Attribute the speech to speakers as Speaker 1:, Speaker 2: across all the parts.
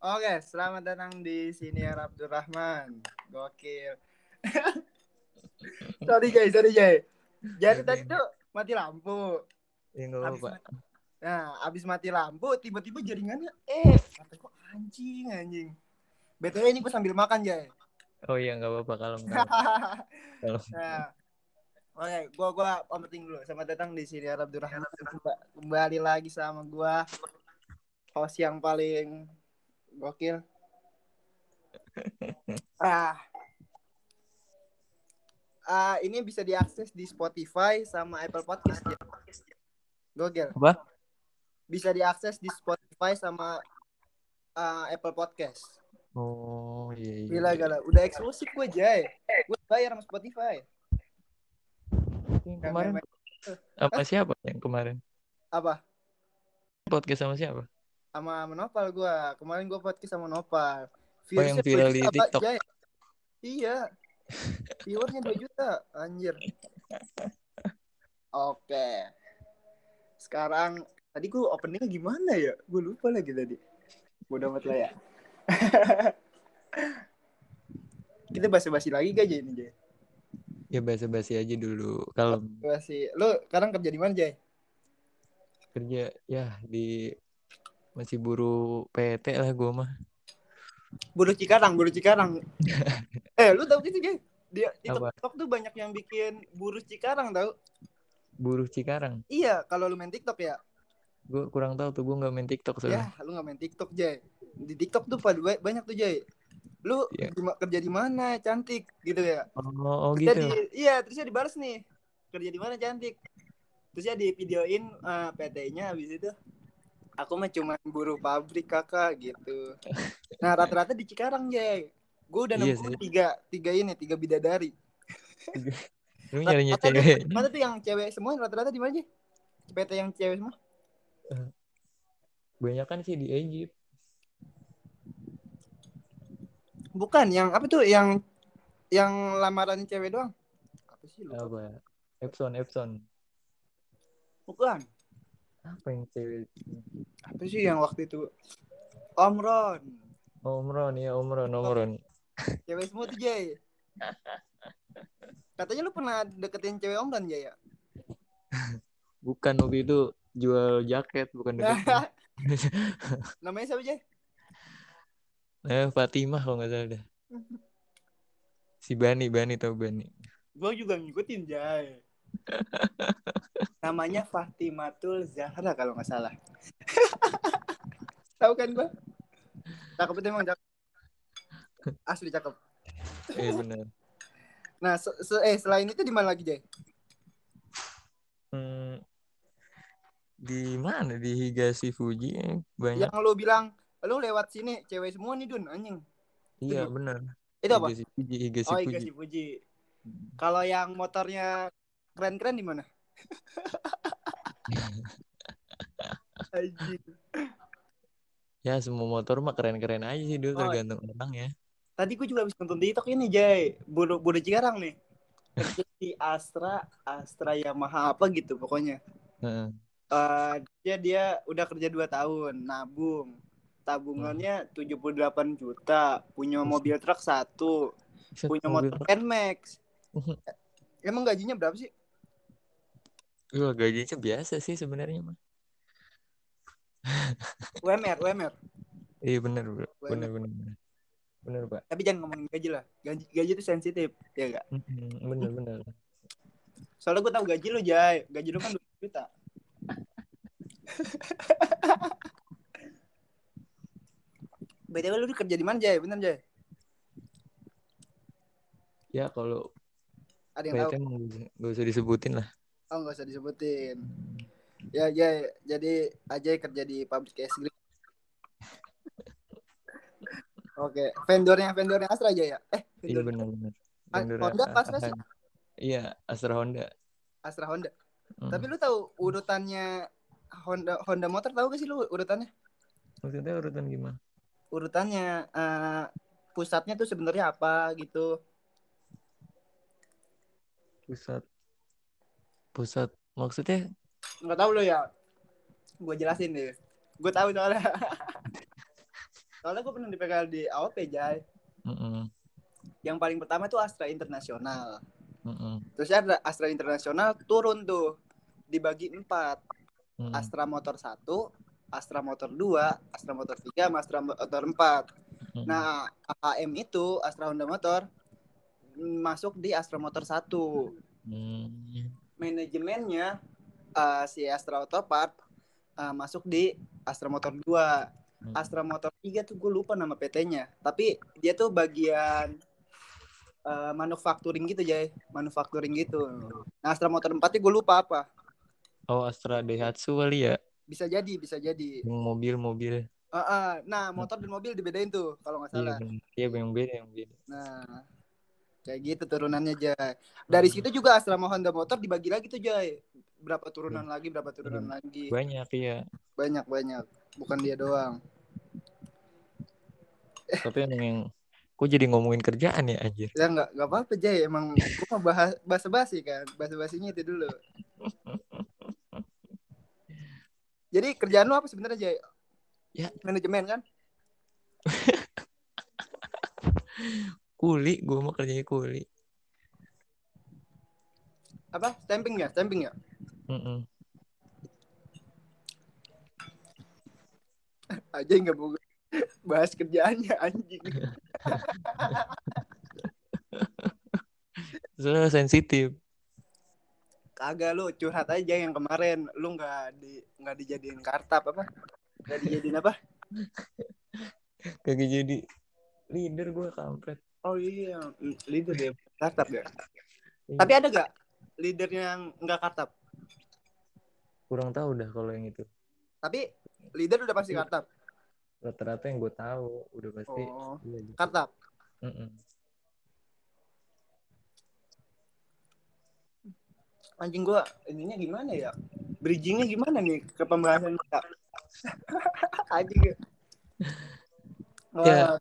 Speaker 1: Oke, selamat datang di sini ya Abdurrahman. Gokil. sorry Jay, sorry Jay. Jadi tadi tuh mati lampu.
Speaker 2: Ya nggak
Speaker 1: Abis
Speaker 2: apa-apa.
Speaker 1: nah, abis mati lampu, tiba-tiba jaringannya eh, kata kok anjing anjing. BTW ini gue sambil makan Jay.
Speaker 2: Oh iya nggak apa-apa kalau nggak. Kalau
Speaker 1: nah, oke, gua gua pamiting dulu. Selamat datang di sini ya Abdurrahman. Kemba- Kembali lagi sama gua host yang paling gokil. Ah. Ah, ini bisa diakses di Spotify sama Apple Podcast ya. Gokil.
Speaker 2: apa?
Speaker 1: Bisa diakses di Spotify sama ah, Apple Podcast.
Speaker 2: Oh iya iya.
Speaker 1: Gila gila, udah eksklusif gue Jay. Gue bayar sama Spotify.
Speaker 2: Yang kemarin apa siapa yang kemarin?
Speaker 1: Apa?
Speaker 2: Podcast sama siapa?
Speaker 1: Sama Nopal gue. Kemarin gue podcast sama Nopal.
Speaker 2: Oh, yang viral di TikTok.
Speaker 1: Jay. Iya. Viewernya 2 juta, anjir. Oke. Sekarang tadi gue openingnya gimana ya? Gue lupa lagi tadi. Bodoh amat lah ya. Kita basa-basi lagi gak Jay ini Jay?
Speaker 2: Ya basa-basi aja dulu. Kalau
Speaker 1: Basi. Lu sekarang kerja di mana Jay?
Speaker 2: kerja ya di masih buru PT lah gue mah.
Speaker 1: Bulu Cikarang, Bulu Cikarang. eh, lu tahu gitu Jay? Di, di
Speaker 2: Apa?
Speaker 1: TikTok tuh banyak yang bikin buru Cikarang tau?
Speaker 2: Buruh Cikarang.
Speaker 1: Iya, kalau lu main TikTok ya.
Speaker 2: Gue kurang tahu tuh gue nggak main TikTok soalnya.
Speaker 1: Ya, lu gak main TikTok, Jay. Di TikTok tuh pada banyak tuh, Jay. Lu di- kerja di mana, cantik gitu ya.
Speaker 2: Oh, oh
Speaker 1: Terusnya
Speaker 2: gitu.
Speaker 1: di- iya, terusnya dibalas nih. Kerja di mana, cantik. Terusnya di videoin eh, PT-nya habis itu. Aku mah cuma buruh pabrik kakak gitu. Nah rata-rata di Cikarang Jay. Gue udah
Speaker 2: Iya
Speaker 1: nemu
Speaker 2: sih.
Speaker 1: tiga tiga ini tiga bidadari.
Speaker 2: Lu nyarinya cewek.
Speaker 1: Mana tuh yang cewek semua rata-rata di mana Jay? PT yang cewek semua?
Speaker 2: Banyak kan sih di Egypt.
Speaker 1: Bukan yang apa tuh yang yang lamaran cewek doang? Apa sih lupa?
Speaker 2: Apa? ya? Epson, Epson.
Speaker 1: Bukan.
Speaker 2: Apa yang cewek?
Speaker 1: Apa sih yang waktu itu? Omron.
Speaker 2: Omron ya Omron, Omron.
Speaker 1: Cewek semua tuh Jay. Katanya lu pernah deketin cewek Omron Jay ya?
Speaker 2: Bukan waktu itu jual jaket, bukan deket.
Speaker 1: Namanya siapa Jay?
Speaker 2: eh, Fatimah kalau nggak salah dah. Si Bani, Bani tau Bani.
Speaker 1: Gue juga ngikutin Jay. Namanya Fatimatul Zahra kalau nggak salah. Tahu kan gue? Cakep itu emang cakep. Asli cakep.
Speaker 2: Eh benar.
Speaker 1: Nah, se- se- eh selain itu di mana lagi Jay?
Speaker 2: Hmm, di mana di Higashi Fuji eh, banyak.
Speaker 1: Yang lu bilang lu lewat sini cewek semua nih Dun anjing.
Speaker 2: Iya benar.
Speaker 1: Itu apa?
Speaker 2: Higashi Fuji, Higashi
Speaker 1: Oh,
Speaker 2: Fuji.
Speaker 1: iya Fuji. Kalau yang motornya keren-keren di mana?
Speaker 2: Ya semua motor mah keren-keren aja sih dulu
Speaker 1: Oh,
Speaker 2: tergantung orang ya.
Speaker 1: Tadi gue juga habis nonton TikTok ini, Jay. Bodo, Bodo Cikarang nih. Di Astra, Astra Yamaha apa gitu pokoknya.
Speaker 2: Heeh.
Speaker 1: Eh dia dia udah kerja 2 tahun, nabung. Tabungannya 78 juta, punya mobil truk satu, punya motor. Nmax. Emang gajinya berapa sih?
Speaker 2: Wah, gajinya biasa sih sebenarnya mah.
Speaker 1: UMR, UMR.
Speaker 2: Iya benar, bro. Benar benar. benar. Benar, Pak.
Speaker 1: Tapi jangan ngomongin gaji lah. Gaji gaji itu sensitif, ya enggak?
Speaker 2: Benar benar.
Speaker 1: Soalnya gue tahu gaji lu, Jay. Gaji lu kan 2 juta. BTW lu kerja di mana, Jay? Bener, Jay?
Speaker 2: Ya kalau
Speaker 1: Ada yang tahu?
Speaker 2: Nggak usah disebutin lah.
Speaker 1: Oh, nggak usah disebutin. Ya, ya, jadi Ajay kerja di pabrik es krim. Oke, vendornya vendornya Astra aja ya? Eh,
Speaker 2: Iya
Speaker 1: vendor
Speaker 2: benar benar.
Speaker 1: Ah, Honda Astra sih?
Speaker 2: Iya, Astra Honda.
Speaker 1: Astra Honda.
Speaker 2: Hmm.
Speaker 1: Tapi lu tahu urutannya Honda Honda motor tahu gak sih lu urutannya?
Speaker 2: Maksudnya urutan gimana?
Speaker 1: Urutannya eh, pusatnya tuh sebenarnya apa gitu?
Speaker 2: Pusat pusat maksudnya
Speaker 1: Nggak tahu lo ya. Gue jelasin deh. Gue tahu soalnya. Soalnya gue pernah di PKL di AOP, Jay.
Speaker 2: Mm-mm.
Speaker 1: Yang paling pertama tuh Astra Internasional.
Speaker 2: Mm-mm.
Speaker 1: Terus ada Astra Internasional turun tuh dibagi empat.
Speaker 2: Mm.
Speaker 1: Astra Motor 1, Astra Motor 2, Astra Motor 3, sama Astra Motor 4.
Speaker 2: Mm-mm.
Speaker 1: Nah, AHM itu Astra Honda Motor mm, masuk di Astra Motor 1.
Speaker 2: Mm.
Speaker 1: Manajemennya eh, si Astra Autopart eh, masuk di Astra Motor 2.
Speaker 2: Mm.
Speaker 1: Astra Motor 3 tuh gue lupa nama PT-nya. Tapi dia tuh bagian eh, manufacturing gitu, Jay. Manufacturing gitu. Nah, Astra Motor 4 gue lupa apa.
Speaker 2: Oh Astra Daihatsu kali ya
Speaker 1: Bisa jadi, bisa jadi.
Speaker 2: mobil-mobil
Speaker 1: Eh, eh, nah, motor dan mobil dibedain tuh kalau nggak salah.
Speaker 2: iya yang beda yang beda
Speaker 1: Nah, kayak gitu turunannya Jay. Dari
Speaker 2: Hmm.
Speaker 1: situ juga Astra Honda Motor dibagi lagi tuh Jay. Berapa turunan lagi, berapa turunan
Speaker 2: Hmm.
Speaker 1: lagi.
Speaker 2: banyak iya
Speaker 1: Banyak banyak. Bukan dia doang.
Speaker 2: tapi yang kok jadi ngomongin kerjaan ya anjir
Speaker 1: Ya nggak nggak apa-apa Jay. Emang gua mau bahas bahasa basi kan. Bahasa basinya itu dulu. Jadi kerjaan lu apa sebenarnya Jay?
Speaker 2: Ya.
Speaker 1: Manajemen kan?
Speaker 2: kuli gue mau kerjanya kuli
Speaker 1: Apa? Stamping ya? Stamping ya?
Speaker 2: Mm-mm.
Speaker 1: Aja nggak mau bahas kerjaannya anjing.
Speaker 2: soalnya sensitif
Speaker 1: Kagak lu curhat aja yang kemarin lu nggak di nggak dijadiin kartap apa? Nggak dijadiin apa?
Speaker 2: kagak jadi leader gue kampret
Speaker 1: Oh iya, leader ya kartap ya.
Speaker 2: Iya.
Speaker 1: Tapi ada gak leader yang nggak kartap?
Speaker 2: kurang tahu dah kalau yang itu
Speaker 1: Tapi leader udah pasti kartap.
Speaker 2: rata-rata yang gue tahu udah pasti
Speaker 1: Oh,
Speaker 2: iya gitu.
Speaker 1: kartap.
Speaker 2: Mm-mm.
Speaker 1: Anjing gua ininya gimana ya? Bridgingnya gimana nih ke pembahasan kita? Anjing.
Speaker 2: Ya.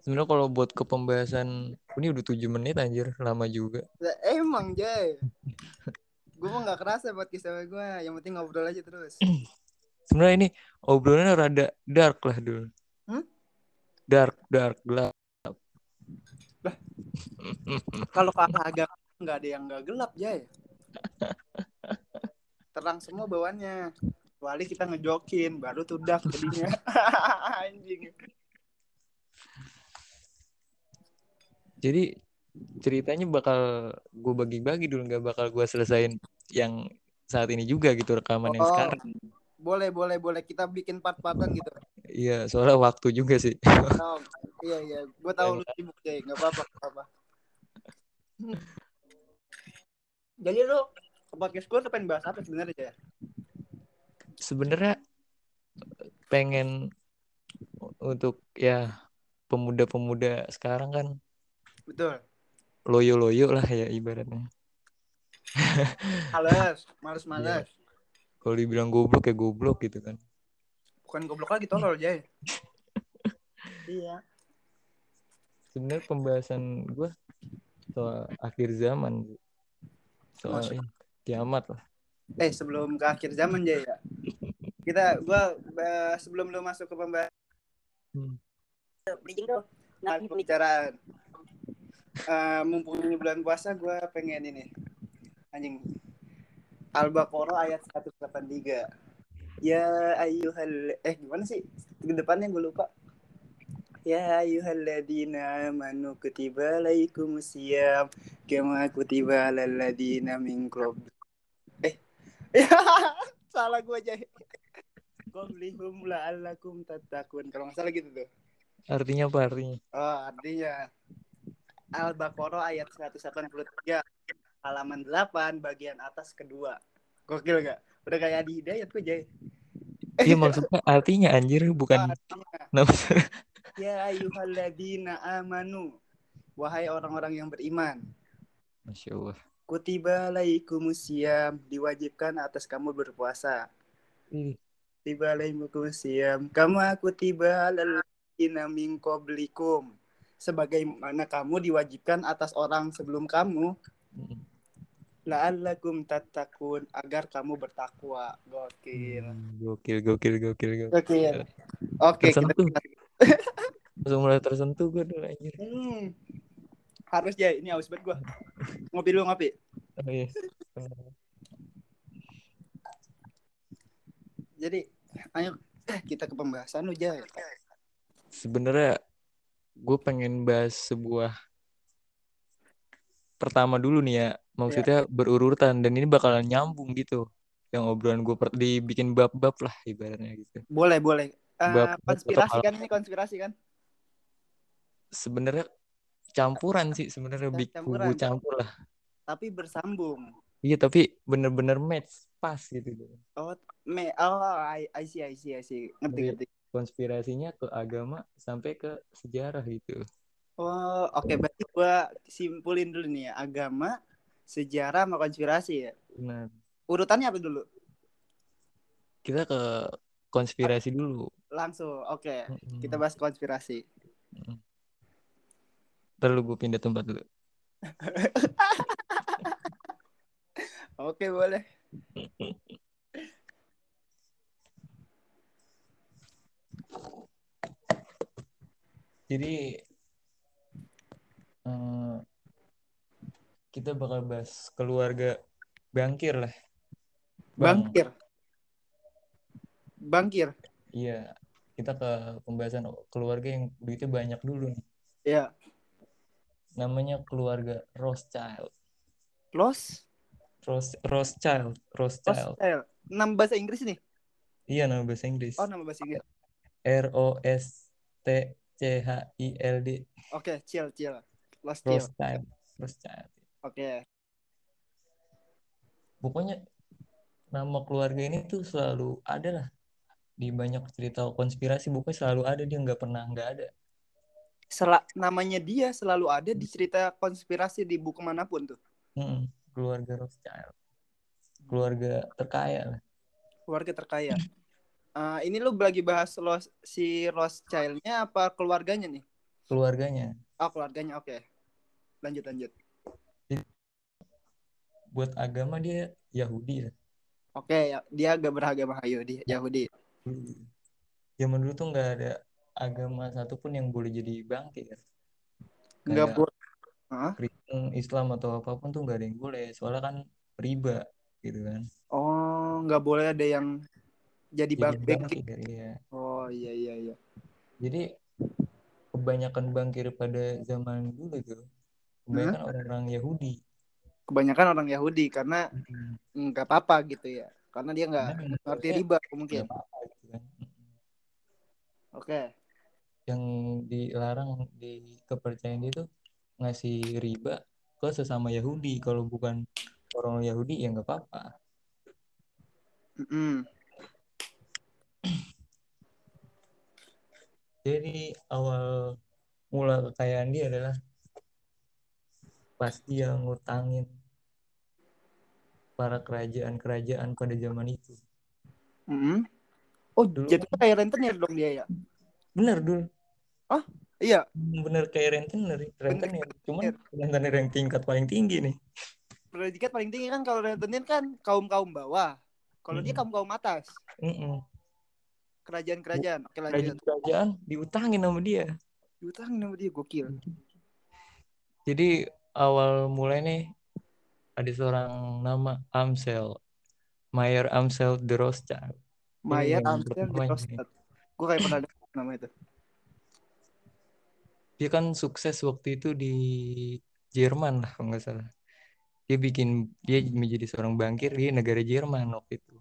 Speaker 2: Sebenarnya kalau buat ke pembahasan ini udah tujuh menit anjir lama juga
Speaker 1: Ya, emang Jay. gue mah nggak kerasa buat kisah gue. Yang penting ngobrol aja terus.
Speaker 2: sebenarnya ini obrolannya rada dark lah dulu
Speaker 1: Hmm?
Speaker 2: dark dark gelap
Speaker 1: Kalau kakak agak nggak ada yang nggak gelap Jay. Terang semua bawaannya. Kecuali kita ngejokin, baru tuh dark jadinya. Anjing.
Speaker 2: Jadi ceritanya bakal gue bagi-bagi dulu nggak bakal gue selesain yang saat ini juga gitu rekaman yang
Speaker 1: Oh.
Speaker 2: sekarang
Speaker 1: Boleh, boleh, boleh. Kita bikin part-partan gitu.
Speaker 2: iya soalnya waktu juga sih
Speaker 1: Oh, iya, iya. Gue tahu lu sibuk, Jay. Nggak apa-apa, nggak apa-apa. Jadi lu ke podcast gue pengen bahas apa sebenarnya, Jay?
Speaker 2: sebenarnya pengen untuk ya pemuda-pemuda sekarang kan
Speaker 1: Betul.
Speaker 2: loyo-loyo lah ya ibaratnya
Speaker 1: Males, males-males.
Speaker 2: kalau dibilang goblok ya goblok gitu kan
Speaker 1: Bukan goblok lagi tolol, Jay. iya.
Speaker 2: sebenarnya pembahasan gue soal akhir zaman soal ini, kiamat lah
Speaker 1: Eh, sebelum ke akhir zaman, Jay ya. Kita gua eh, sebelum lu masuk ke pembahasan
Speaker 2: Hmm.
Speaker 1: bridging tuh ngasih pembicaraan. Eh, mumpung ini bulan puasa gue pengen ini. Anjing. Al-Baqarah ayat 183 Ya ayyuhal eh gimana sih? Ke depannya gue lupa. Ya ayyuhalladzina amanu kutiba alaikumusiyam kama kutiba alal ladzina min Eh. Salah gue aja Qablihum la'allakum tattaqun. Kalau nggak salah gitu tuh.
Speaker 2: Artinya apa artinya?
Speaker 1: Oh, artinya Al-Baqarah ayat 183 halaman 8 bagian atas kedua. Gokil gak? Udah kayak di hidayat gue, Jay.
Speaker 2: iya maksudnya artinya anjir bukan
Speaker 1: artinya, ya ayyuhalladzina amanu. Wahai orang-orang yang beriman.
Speaker 2: masya allah
Speaker 1: Kutiba alaikumusiyam. Diwajibkan atas kamu berpuasa.
Speaker 2: Ih,
Speaker 1: Kutiba alaikumusiyam. Kama kutiba alal ladzina min qablikum. Sebagaimana kamu diwajibkan atas orang sebelum kamu. la'allakum tattaqun agar kamu bertakwa. Gokil.
Speaker 2: gokil gokil gokil gokil
Speaker 1: Gokil. Oke, kita
Speaker 2: tersentuh langsung mulai tersentuh gue dulu anjir
Speaker 1: Hmm. Harus ya, ini haus banget gua. Ngopi dulu ngopi.
Speaker 2: oh, iya.
Speaker 1: Jadi, ayo eh, kita ke pembahasan lu Jay.
Speaker 2: sebenarnya gue pengen bahas sebuah pertama dulu nih ya maksudnya berurutan dan ini bakalan nyambung gitu yang obrolan gue per- dibikin bab-bab lah ibaratnya gitu
Speaker 1: Boleh, boleh. Eh,
Speaker 2: Bab-
Speaker 1: konspirasi kan ini konspirasi kan?
Speaker 2: sebenarnya campuran sih sebenarnya
Speaker 1: Ya, campuran.
Speaker 2: campur lah
Speaker 1: Tapi bersambung.
Speaker 2: iya tapi bener-bener match pas gitu
Speaker 1: Oh, me oh I, I see, I see, I see. Ngerti,
Speaker 2: Jadi-
Speaker 1: ngerti.
Speaker 2: Konspirasinya ke agama sampai ke sejarah gitu
Speaker 1: Oh, oke berarti gua simpulin dulu nih ya, agama, sejarah sama konspirasi ya.
Speaker 2: nah
Speaker 1: Urutannya apa dulu?
Speaker 2: kita ke konspirasi dulu
Speaker 1: Langsung. Oke,
Speaker 2: Mm-mm.
Speaker 1: kita bahas konspirasi.
Speaker 2: Ntar lu gue pindah tempat dulu
Speaker 1: Oke, boleh.
Speaker 2: Jadi eh, kita bakal bahas keluarga bangkir lah. Bang.
Speaker 1: Bangkir. Bangkir.
Speaker 2: Iya, kita ke pembahasan keluarga yang duitnya banyak dulu nih.
Speaker 1: Ya.
Speaker 2: Namanya keluarga Rothschild. Roth, Rothschild, Rothschild.
Speaker 1: Rothschild. Nama bahasa Inggris nih.
Speaker 2: Iya nama bahasa Inggris.
Speaker 1: Oh, nama bahasa Inggris.
Speaker 2: R O S T C H I L D.
Speaker 1: Oke, chill, chill. Los chill.
Speaker 2: Rothschild, Rothschild.
Speaker 1: Oke.
Speaker 2: Pokoknya nama keluarga ini tuh selalu ada lah di banyak cerita konspirasi bukunya selalu ada dia nggak pernah nggak ada
Speaker 1: Sel namanya dia selalu ada di cerita konspirasi di buku mana pun tuh.
Speaker 2: Mm-mm. keluarga Rothschild keluarga terkaya lah
Speaker 1: Keluarga terkaya. Eh, ini lu lagi bahas Los, si Rothschild-nya apa keluarganya nih?
Speaker 2: keluarganya
Speaker 1: Oh, keluarganya. Oke. Lanjut, lanjut.
Speaker 2: buat agama dia Yahudi lah
Speaker 1: Oke, ya, dia agak beragama Yahudi. Yahudi.
Speaker 2: zaman dulu tuh nggak ada agama satupun yang boleh jadi bangkit
Speaker 1: Enggak
Speaker 2: Kayak
Speaker 1: boleh.
Speaker 2: Kristen Islam atau apa pun tuh nggak ada yang boleh soalnya kan riba gitu kan
Speaker 1: Oh, nggak boleh ada yang jadi
Speaker 2: jadi
Speaker 1: bangkit.
Speaker 2: bangkit ya
Speaker 1: Oh, iya iya iya.
Speaker 2: Jadi kebanyakan bangkir pada zaman dulu tuh kebanyakan orang-orang Yahudi.
Speaker 1: Kebanyakan orang Yahudi karena nggak apa-apa gitu ya. Karena dia nggak ngerti riba mungkin.
Speaker 2: apa-apa gitu kan.
Speaker 1: Oke.
Speaker 2: Yang dilarang di kepercayaan dia tuh ngasih riba ke sesama Yahudi. Kalau bukan orang Yahudi ya nggak apa-apa.
Speaker 1: Mm-mm.
Speaker 2: Jadi awal mula kekayaan dia adalah pas dia ngutangin para kerajaan-kerajaan pada zaman itu.
Speaker 1: Mm-mm. Oh,
Speaker 2: Dulu
Speaker 1: jadi kayak rentenir dong dia ya?
Speaker 2: Bener dulu.
Speaker 1: Iya.
Speaker 2: bener kayak rentenir rentenir cuman rentenir yang tingkat paling tinggi nih
Speaker 1: Predikat paling tinggi kan kalau rentenir kan kaum kaum bawah. Kalau dia
Speaker 2: Mm-mm.
Speaker 1: kaum kaum atas.
Speaker 2: Mm-mm.
Speaker 1: Kerajaan-kerajaan. Oke
Speaker 2: kerajaan
Speaker 1: lanjut.
Speaker 2: kerajaan diutangin sama dia
Speaker 1: Diutang nama dia gokil.
Speaker 2: jadi awal mulai nih ada seorang nama Amsel Mayer Amsel de Rothschild
Speaker 1: Amstel di
Speaker 2: pertama
Speaker 1: Rostad. Gue kayak pernah dengar nama itu.
Speaker 2: dia kan sukses waktu itu di Jerman lah kalau nggak salah dia bikin dia menjadi seorang bankir di negara Jerman waktu itu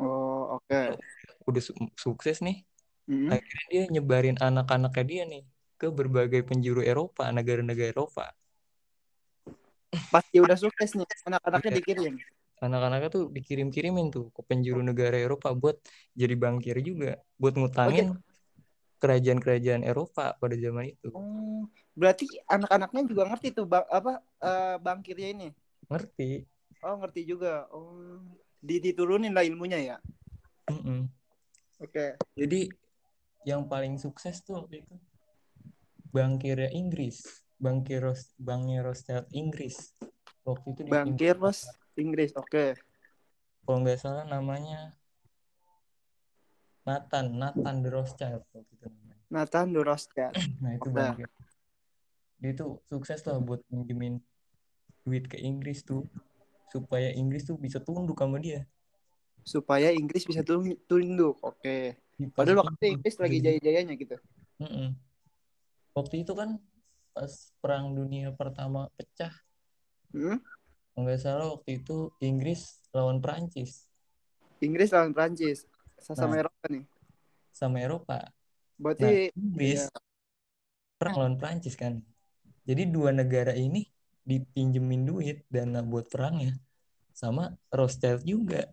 Speaker 1: Oh, oke.
Speaker 2: Udah su- sukses nih
Speaker 1: Mm-mm.
Speaker 2: akhirnya dia nyebarin anak-anaknya dia nih ke berbagai penjuru Eropa negara-negara Eropa
Speaker 1: Pas dia udah sukses nih, anak-anaknya
Speaker 2: Iya.
Speaker 1: dikirim.
Speaker 2: anak-anaknya tuh dikirim-kirimin tuh ke penjuru negara Eropa buat jadi bankir juga buat ngutangin kerajaan-kerajaan Eropa pada zaman itu
Speaker 1: Oh, berarti anak-anaknya juga ngerti tuh bang, apa eh, bangkirnya ini.
Speaker 2: ngerti
Speaker 1: Oh, ngerti juga. Oh, di diturunin lah ilmunya ya.
Speaker 2: Mm-mm.
Speaker 1: Oke.
Speaker 2: jadi yang paling sukses tuh waktu itu bankirnya Inggris bankir Ros banknya Rothschild Inggris waktu itu
Speaker 1: Bangkir Ros Inggris. Oke.
Speaker 2: kalau nggak salah namanya Nathan Nathan de Rothschild waktu itu namanya.
Speaker 1: Nathan de Rothschild.
Speaker 2: Nah itu
Speaker 1: Oke.
Speaker 2: bangkit. Dia tuh sukses lah buat minjemin duit ke Inggris tuh supaya Inggris tuh bisa tunduk sama dia.
Speaker 1: Supaya Inggris bisa tun- tunduk. Oke.
Speaker 2: Dikasih
Speaker 1: Padahal waktu. Inggris lagi jaya-jayanya gitu.
Speaker 2: Mm-mm. Waktu itu kan pas Perang Dunia Pertama pecah,
Speaker 1: Hmm?
Speaker 2: kalau nggak salah waktu itu Inggris lawan Prancis
Speaker 1: Inggris lawan Prancis. Sama
Speaker 2: Nah.
Speaker 1: Eropa nih.
Speaker 2: sama Eropa. Nah,
Speaker 1: Berarti
Speaker 2: Inggris
Speaker 1: iya.
Speaker 2: perang lawan Prancis kan. Jadi dua negara ini dipinjemin duit dana buat perangnya sama Rothschild juga.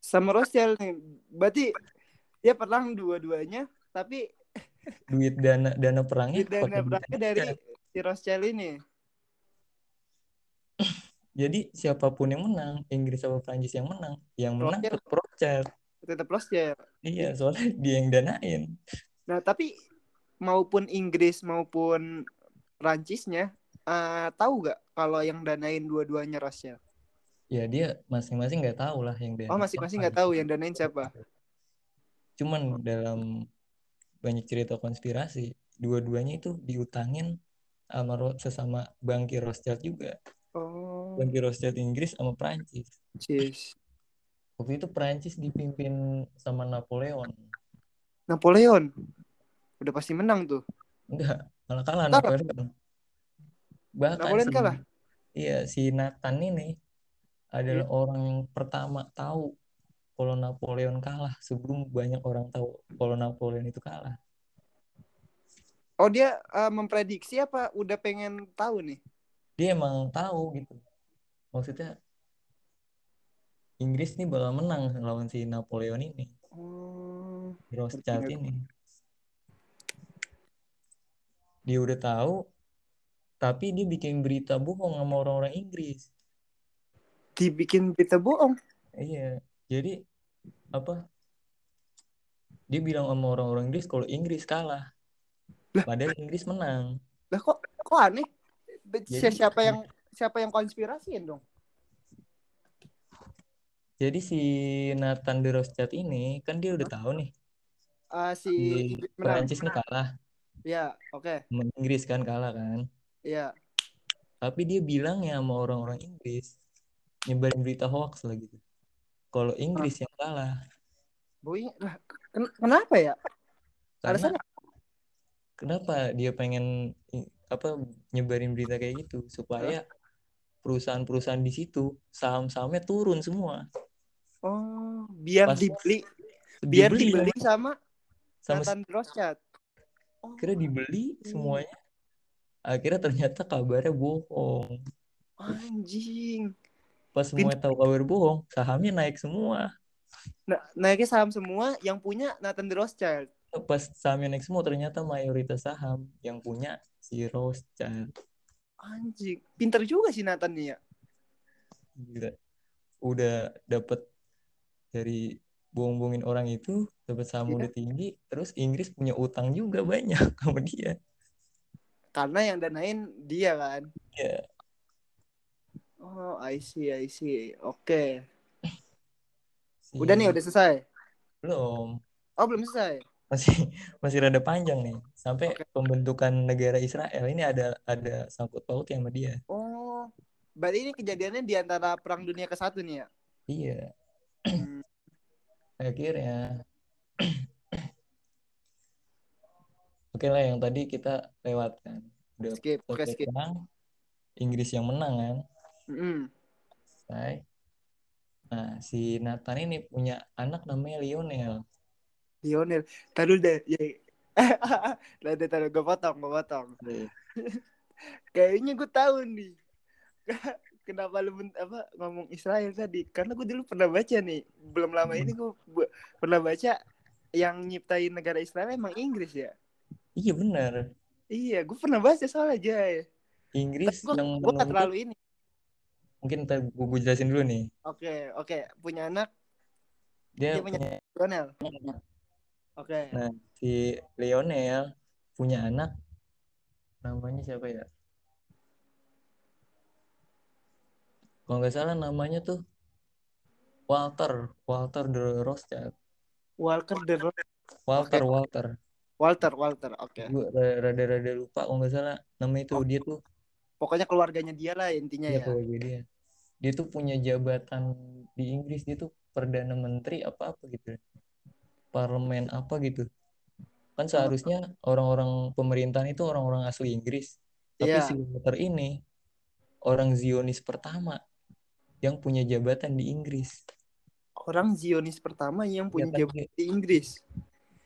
Speaker 1: Sama Rothschild nih. Berarti dia perang dua-duanya tapi
Speaker 2: Duit dana dana perangnya
Speaker 1: dana
Speaker 2: duit
Speaker 1: perangnya dari si Rothschild ini.
Speaker 2: Jadi siapa pun yang menang, Inggris sama Prancis yang menang, yang menang
Speaker 1: Rothschild.
Speaker 2: tetap Rothschild.
Speaker 1: Tetap Rothschild.
Speaker 2: Iya, soalnya dia yang danain.
Speaker 1: Nah, tapi maupun Inggris maupun Prancisnya eh, tahu gak kalau yang danain dua-duanya Rothschild?
Speaker 2: Ya dia masing-masing nggak tahu lah yang danain.
Speaker 1: Oh, masing-masing nggak tahu yang danain siapa.
Speaker 2: Cuman dalam banyak cerita konspirasi, dua-duanya itu diutangin sama sesama bangkir Rothschild juga.
Speaker 1: Oh,
Speaker 2: Bangkir Rothschild Inggris sama Prancis.
Speaker 1: cis.
Speaker 2: Waktu itu Prancis dipimpin sama Napoleon.
Speaker 1: Napoleon. Udah pasti menang tuh.
Speaker 2: Enggak, malah kalah? Napoleon. Bahkan
Speaker 1: Napoleon kalah?
Speaker 2: Iya, si Nathan ini adalah
Speaker 1: Iya.
Speaker 2: orang yang pertama tahu kalau Napoleon kalah sebelum banyak orang tahu kalau Napoleon itu kalah.
Speaker 1: Oh, dia eh, memprediksi apa udah pengen tahu nih?
Speaker 2: Dia emang tahu gitu. Maksudnya Inggris nih bakal menang lawan si Napoleon ini,
Speaker 1: Oh,
Speaker 2: Rothschild ini. Dia udah tahu, tapi dia bikin berita bohong sama orang-orang Inggris.
Speaker 1: Dibikin berita bohong.
Speaker 2: Iya, jadi apa? Dia bilang sama orang-orang Inggris kalau Inggris kalah.
Speaker 1: Lah.
Speaker 2: Padahal Inggris menang.
Speaker 1: Lah kok kok aneh?
Speaker 2: Jadi-
Speaker 1: siapa yang siapa yang konspirasiin dong?
Speaker 2: Jadi si Nathan de Rothschild ini kan dia udah tahu nih
Speaker 1: Ah, si Inggris.
Speaker 2: Prancis nih kalah,
Speaker 1: Ya, oke.
Speaker 2: sama Inggris kan kalah kan.
Speaker 1: Ya.
Speaker 2: Tapi dia bilangnya sama orang-orang Inggris nyebarin berita hoax lah gitu. Kalau Inggris yang kalah,
Speaker 1: Boy, lah, ken- kenapa ya?
Speaker 2: karena
Speaker 1: Alasannya
Speaker 2: kenapa dia pengen apa nyebarin berita kayak gitu supaya perusahaan-perusahaan di situ saham-sahamnya turun semua.
Speaker 1: oh, biar
Speaker 2: Pas
Speaker 1: dibeli, biar
Speaker 2: dibeli
Speaker 1: dibeli sama
Speaker 2: sama,
Speaker 1: Nathan Rothschild. Oh,
Speaker 2: akhirnya dibeli semuanya. Akhirnya ternyata kabarnya bohong.
Speaker 1: anjing.
Speaker 2: Pas semua tahu kabar bohong, sahamnya naik semua.
Speaker 1: Nah, naiknya saham semua yang punya Nathan Rothschild.
Speaker 2: Pas sahamnya naik semua, ternyata mayoritas saham yang punya si Rothschild.
Speaker 1: Anjing, pinter juga sih Nathan nih ya.
Speaker 2: Gila. Udah dapet dari bohong-bohongin orang itu, dapat saham
Speaker 1: Iya.
Speaker 2: udah tinggi, terus Inggris punya utang juga banyak sama dia.
Speaker 1: Karena yang danain dia kan.
Speaker 2: Ya,
Speaker 1: Oh, I see, I see. Oke.
Speaker 2: si-
Speaker 1: Udah nih, udah selesai.
Speaker 2: belum.
Speaker 1: Oh, belum selesai.
Speaker 2: Masih masih rada panjang nih. Sampai
Speaker 1: Oke.
Speaker 2: pembentukan negara Israel ini ada ada sangkut pautnya sama dia.
Speaker 1: Oh, berarti ini kejadiannya di antara Perang Dunia ke satu nih ya?
Speaker 2: Iya.
Speaker 1: Hmm.
Speaker 2: akhirnya oke lah yang tadi kita lewatkan udah
Speaker 1: Skip, oke skip.
Speaker 2: perang Inggris yang menang kan
Speaker 1: Mm-mm.
Speaker 2: selesai nah si Nathan ini punya anak namanya Lionel
Speaker 1: Lionel. Taruh deh. Ya. Nanti taruh gue potong, gue potong. Kayaknya gue tahu nih. Kenapa lu men- apa ngomong Israel tadi? Karena gue dulu pernah baca nih. Belum lama ini gue pernah baca yang nyiptain negara Israel emang Inggris ya.
Speaker 2: iya benar
Speaker 1: Iya, gue pernah baca soalnya aja.
Speaker 2: Inggris yang
Speaker 1: gue gak terlalu ini.
Speaker 2: Mungkin gue, jelasin dulu nih
Speaker 1: Oke, oke. Punya anak
Speaker 2: dia
Speaker 1: Dia punya-
Speaker 2: punya
Speaker 1: Lionel. Oke.
Speaker 2: nah si Lionel punya anak namanya siapa ya kalau nggak salah namanya tuh Walter Walter de Rothschild
Speaker 1: Walker the Rock.
Speaker 2: Walter Walter
Speaker 1: Walter Walter oke
Speaker 2: gue rada-rada lupa kalau nggak salah nama itu
Speaker 1: Oh.
Speaker 2: dia tuh
Speaker 1: pokoknya keluarganya dia lah intinya
Speaker 2: dia
Speaker 1: ya.
Speaker 2: keluarga dia. Dia tuh punya jabatan di Inggris dia tuh perdana menteri apa apa gitu. Parlemen apa gitu. Kan seharusnya orang-orang pemerintahan itu orang-orang asli Inggris. Tapi
Speaker 1: Iya.
Speaker 2: si Walter ini orang Zionis pertama yang punya jabatan di Inggris.
Speaker 1: Orang Zionis pertama yang punya
Speaker 2: kan
Speaker 1: jabatan di Inggris?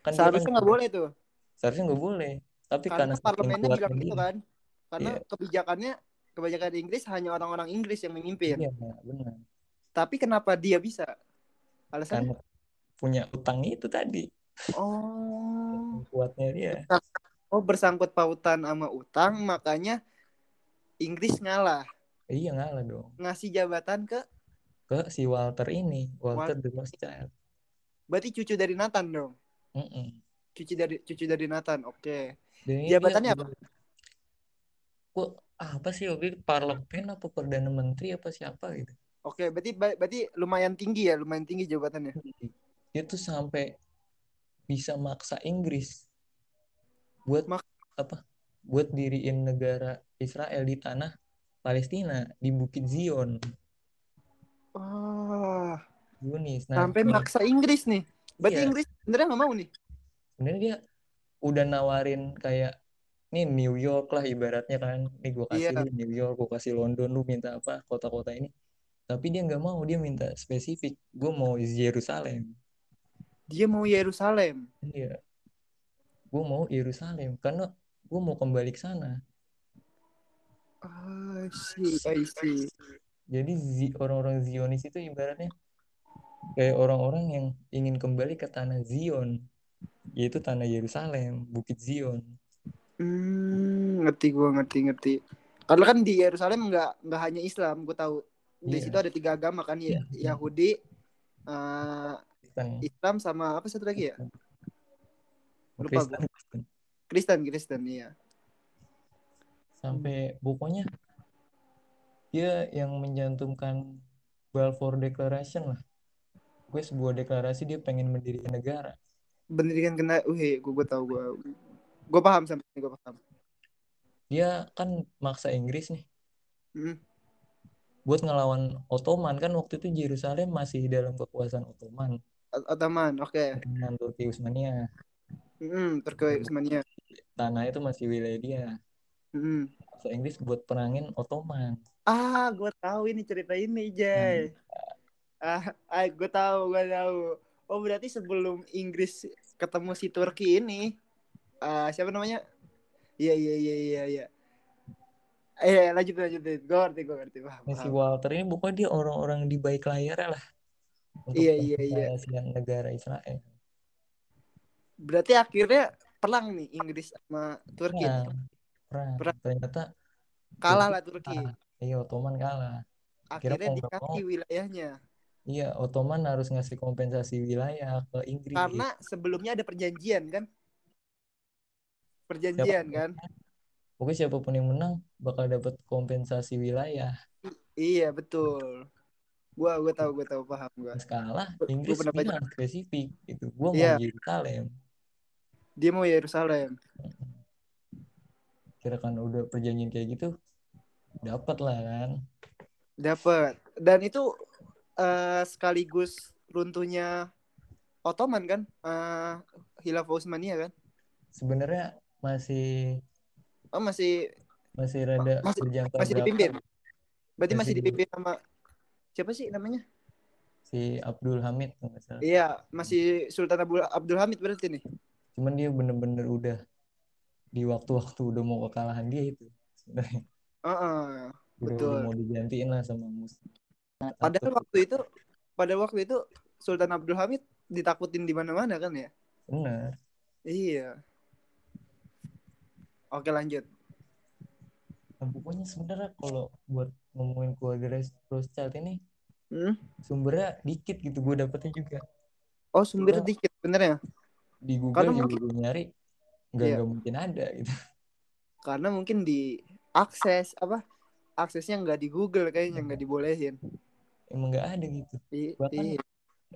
Speaker 2: Kan
Speaker 1: seharusnya
Speaker 2: kan-
Speaker 1: nggak boleh tuh.
Speaker 2: Seharusnya nggak boleh. Tapi karena,
Speaker 1: karena
Speaker 2: saking
Speaker 1: parlemennya bilang gitu kan karena
Speaker 2: Iya.
Speaker 1: kebijakannya kebijakan Inggris hanya orang-orang Inggris yang memimpin.
Speaker 2: Iya benar.
Speaker 1: Tapi kenapa dia bisa? Alasannya?
Speaker 2: Karena punya utang itu tadi.
Speaker 1: Oh.
Speaker 2: Kuatnya dia.
Speaker 1: Oh bersangkut pautan sama utang makanya Inggris ngalah.
Speaker 2: Iya ngalah dong.
Speaker 1: Ngasih jabatan ke?
Speaker 2: Ke si Walter ini Walter de Rothschild
Speaker 1: berarti cucu dari Nathan dong?
Speaker 2: Mm-mm.
Speaker 1: cucu dari cucu dari Nathan oke.
Speaker 2: Ini
Speaker 1: Jabatannya apa?
Speaker 2: Kok apa sih itu parlemen apa perdana menteri apa siapa gitu?
Speaker 1: Oke berarti berarti lumayan tinggi ya lumayan tinggi jabatannya
Speaker 2: dia tuh sampai bisa maksa Inggris buat
Speaker 1: Mak-
Speaker 2: apa? Buat diriin negara Israel di tanah Palestina di Bukit Zion.
Speaker 1: Wah.
Speaker 2: Yunis. Nah
Speaker 1: sampai maksa Inggris nih. Berarti
Speaker 2: Iya.
Speaker 1: Inggris sebenarnya nggak mau nih?
Speaker 2: Sebenarnya dia udah nawarin kayak nih New York lah ibaratnya kan. Nih gue kasih lu New York gue kasih London lu minta apa kota-kota ini. Tapi dia nggak mau dia minta spesifik. Gue mau Yerusalem.
Speaker 1: Dia mau Yerusalem?
Speaker 2: Iya. Gue mau Yerusalem karena gue mau kembali ke sana.
Speaker 1: I see, I see.
Speaker 2: jadi orang-orang Zionis itu ibaratnya kayak orang-orang yang ingin kembali ke tanah Zion yaitu tanah Yerusalem Bukit Zion
Speaker 1: Hmm, ngerti gua ngerti ngerti. Karena kan di Yerusalem nggak nggak hanya Islam, gue tahu. Di
Speaker 2: Iya.
Speaker 1: situ ada tiga agama kan ya, Yahudi, eh,
Speaker 2: Kristen
Speaker 1: Islam sama apa satu lagi ya? Lupa
Speaker 2: Kristen,
Speaker 1: gua.
Speaker 2: Kristen.
Speaker 1: Kristen, iya.
Speaker 2: sampai pokoknya dia yang mencantumkan Balfour Declaration lah gue sebuah deklarasi dia pengen mendirikan negara
Speaker 1: Pendidikan kena, uh, gue gue tahu gue, gue paham sampai ini gue paham.
Speaker 2: dia kan maksa Inggris nih
Speaker 1: Hmm.
Speaker 2: buat ngelawan Ottoman kan waktu itu Yerusalem masih dalam kekuasaan Ottoman
Speaker 1: Ot- Ottoman, oke.
Speaker 2: Ottoman Turki Utsmania
Speaker 1: Hmm, Turki Utsmania.
Speaker 2: tanah itu masih wilayah dia
Speaker 1: Hmm.
Speaker 2: maksa Inggris buat perangin Ottoman
Speaker 1: Ah, gue tahu ini cerita ini, Jay. Ah, ah gue tahu, gue tahu. Oh, berarti sebelum Inggris ketemu si Turki ini, ah siapa namanya? Iya, iya, iya, iya, iya. Eh, lanjut, lanjut. Gue ngerti, gue ngerti. Paham,
Speaker 2: si. Walter ini pokoknya dia orang-orang di baik layar lah
Speaker 1: Iya, iya, iya.
Speaker 2: penjelasan negara Israel
Speaker 1: Berarti akhirnya perang nih Inggris sama Turki.
Speaker 2: perang perang
Speaker 1: Perang.
Speaker 2: ternyata
Speaker 1: Kalah lah Turki.
Speaker 2: iya Ottoman kalah
Speaker 1: Akhirnya dikasih wilayahnya.
Speaker 2: iya Ottoman harus ngasih kompensasi wilayah ke Inggris
Speaker 1: Karena sebelumnya ada perjanjian kan? Perjanjian
Speaker 2: Siapa-
Speaker 1: kan?
Speaker 2: pokoknya siapa pun yang menang bakal dapat kompensasi wilayah
Speaker 1: Iya, betul. Gua gua tahu, gua tahu paham gua. Gua-
Speaker 2: Inggris
Speaker 1: gua pernah baca.
Speaker 2: bilang spesifik itu gua mau
Speaker 1: Iya.
Speaker 2: Yerusalem
Speaker 1: Dia mau Yerusalem.
Speaker 2: kira kan udah perjanjian kayak gitu dapat lah kan
Speaker 1: Dapat. Dan itu eh, sekaligus runtuhnya Ottoman kan? Eh Khilafah Utsmaniyah kan?
Speaker 2: sebenarnya masih
Speaker 1: Oh, masih
Speaker 2: masih rada
Speaker 1: Masih-
Speaker 2: berjangka
Speaker 1: masih dipimpin. Berarti masih
Speaker 2: Masih-
Speaker 1: dipimpin sama siapa sih namanya?
Speaker 2: si Abdul Hamid kalau nggak salah.
Speaker 1: Iya, masih Sultan Abdul, Abdul Hamid berarti nih.
Speaker 2: cuman dia bener-bener udah di waktu-waktu udah mau kekalahan dia itu sebenarnya
Speaker 1: Heeh.
Speaker 2: udah,
Speaker 1: Betul.
Speaker 2: udah mau digantiin lah sama mus
Speaker 1: Padahal waktu itu pada waktu itu Sultan Abdul Hamid ditakutin di mana-mana kan ya?
Speaker 2: bener
Speaker 1: Iya. Oke lanjut.
Speaker 2: nah, pokoknya sebenarnya kalau buat ngomongin keluarga Rothschild ini
Speaker 1: Hmm?
Speaker 2: sumbernya dikit gitu gue dapetnya juga
Speaker 1: Oh sumber
Speaker 2: Gua-
Speaker 1: dikit bener ya?
Speaker 2: di Google
Speaker 1: Karena
Speaker 2: juga
Speaker 1: mungkin-
Speaker 2: gue nyari nggak
Speaker 1: Iya.
Speaker 2: mungkin ada gitu
Speaker 1: Karena mungkin di akses apa? Aksesnya nggak di Google kayaknya nggak dibolehin.
Speaker 2: emang nggak ada gitu
Speaker 1: I-
Speaker 2: Bahkan-
Speaker 1: iya.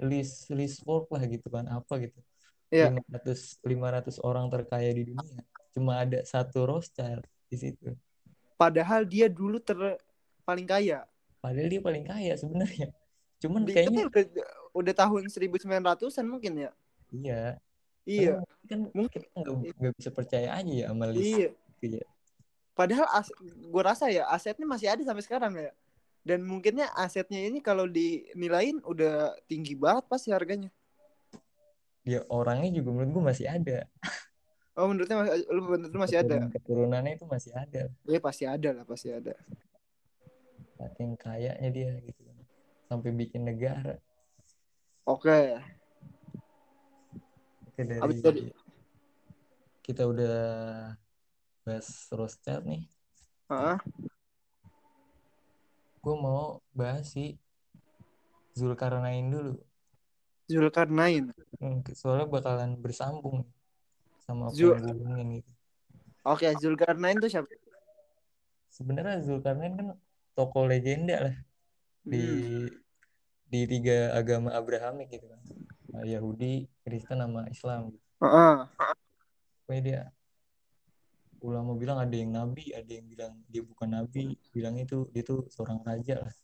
Speaker 2: list list work lah gitu kan apa gitu
Speaker 1: Iya.
Speaker 2: 500 500 orang terkaya di dunia cuma ada satu Rothschild di situ
Speaker 1: Padahal dia dulu ter paling kaya.
Speaker 2: padahal dia paling kaya sebenarnya cuman
Speaker 1: Di,
Speaker 2: kayaknya
Speaker 1: udah, udah tahun 1900-an mungkin ya.
Speaker 2: iya
Speaker 1: Iya.
Speaker 2: Kan
Speaker 1: Mungkin.
Speaker 2: nggak bisa percaya aja ya sama list
Speaker 1: Iya.
Speaker 2: gitu ya
Speaker 1: Padahal as, gue rasa ya asetnya masih ada sampai sekarang ya. Dan mungkinnya asetnya ini kalau dinilaiin udah tinggi banget pasti harganya.
Speaker 2: dia orangnya juga menurut gue masih ada
Speaker 1: Oh menurutnya mas- lu menurut lu masih ada?
Speaker 2: Keturunan- keturunannya itu masih ada
Speaker 1: Iya pasti ada lah pasti ada.
Speaker 2: saking kayaknya dia gitu kan sampai bikin negara
Speaker 1: Oke.
Speaker 2: Oke dari
Speaker 1: Abis tadi.
Speaker 2: kita udah bahas Rothschild nih
Speaker 1: Heeh.
Speaker 2: gue mau bahas si Zulkarnain dulu
Speaker 1: Zulkarnain.
Speaker 2: Hmm, soalnya bakalan bersambung sama apa
Speaker 1: Zul-
Speaker 2: yang gue omongin gitu
Speaker 1: Oke Zulkarnain tuh siapa?
Speaker 2: sebenarnya Zulkarnain kan tokoh legenda lah di
Speaker 1: Hmm.
Speaker 2: di tiga agama Abrahamik gitu kan Nah, Yahudi Kristen sama Islam.
Speaker 1: Heeh.
Speaker 2: Pokoknya dia ulama bilang ada yang nabi ada yang bilang dia bukan nabi bilang itu dia tuh seorang raja lah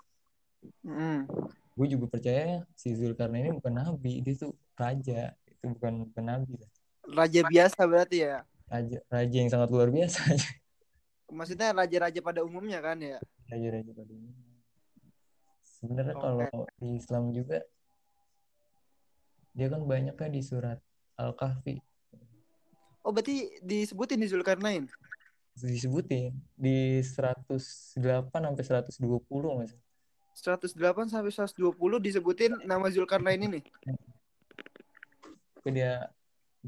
Speaker 1: Hmm.
Speaker 2: gue juga percaya si Zulkarnain ini bukan nabi dia tuh raja itu bukan bukan nabi lah
Speaker 1: Raja biasa berarti ya.
Speaker 2: raja raja yang sangat luar biasa
Speaker 1: Maksudnya raja-raja pada umumnya kan ya.
Speaker 2: raja-raja pada umumnya sebenarnya
Speaker 1: Oke.
Speaker 2: kalau di Islam juga dia kan banyak kan di surat Al-Kahfi
Speaker 1: Oh berarti disebutin di Zulkarnain.
Speaker 2: disebutin di 108 sampai 120 mas
Speaker 1: 108 sampai 120 disebutin nama Zulkarnain ini.
Speaker 2: Dia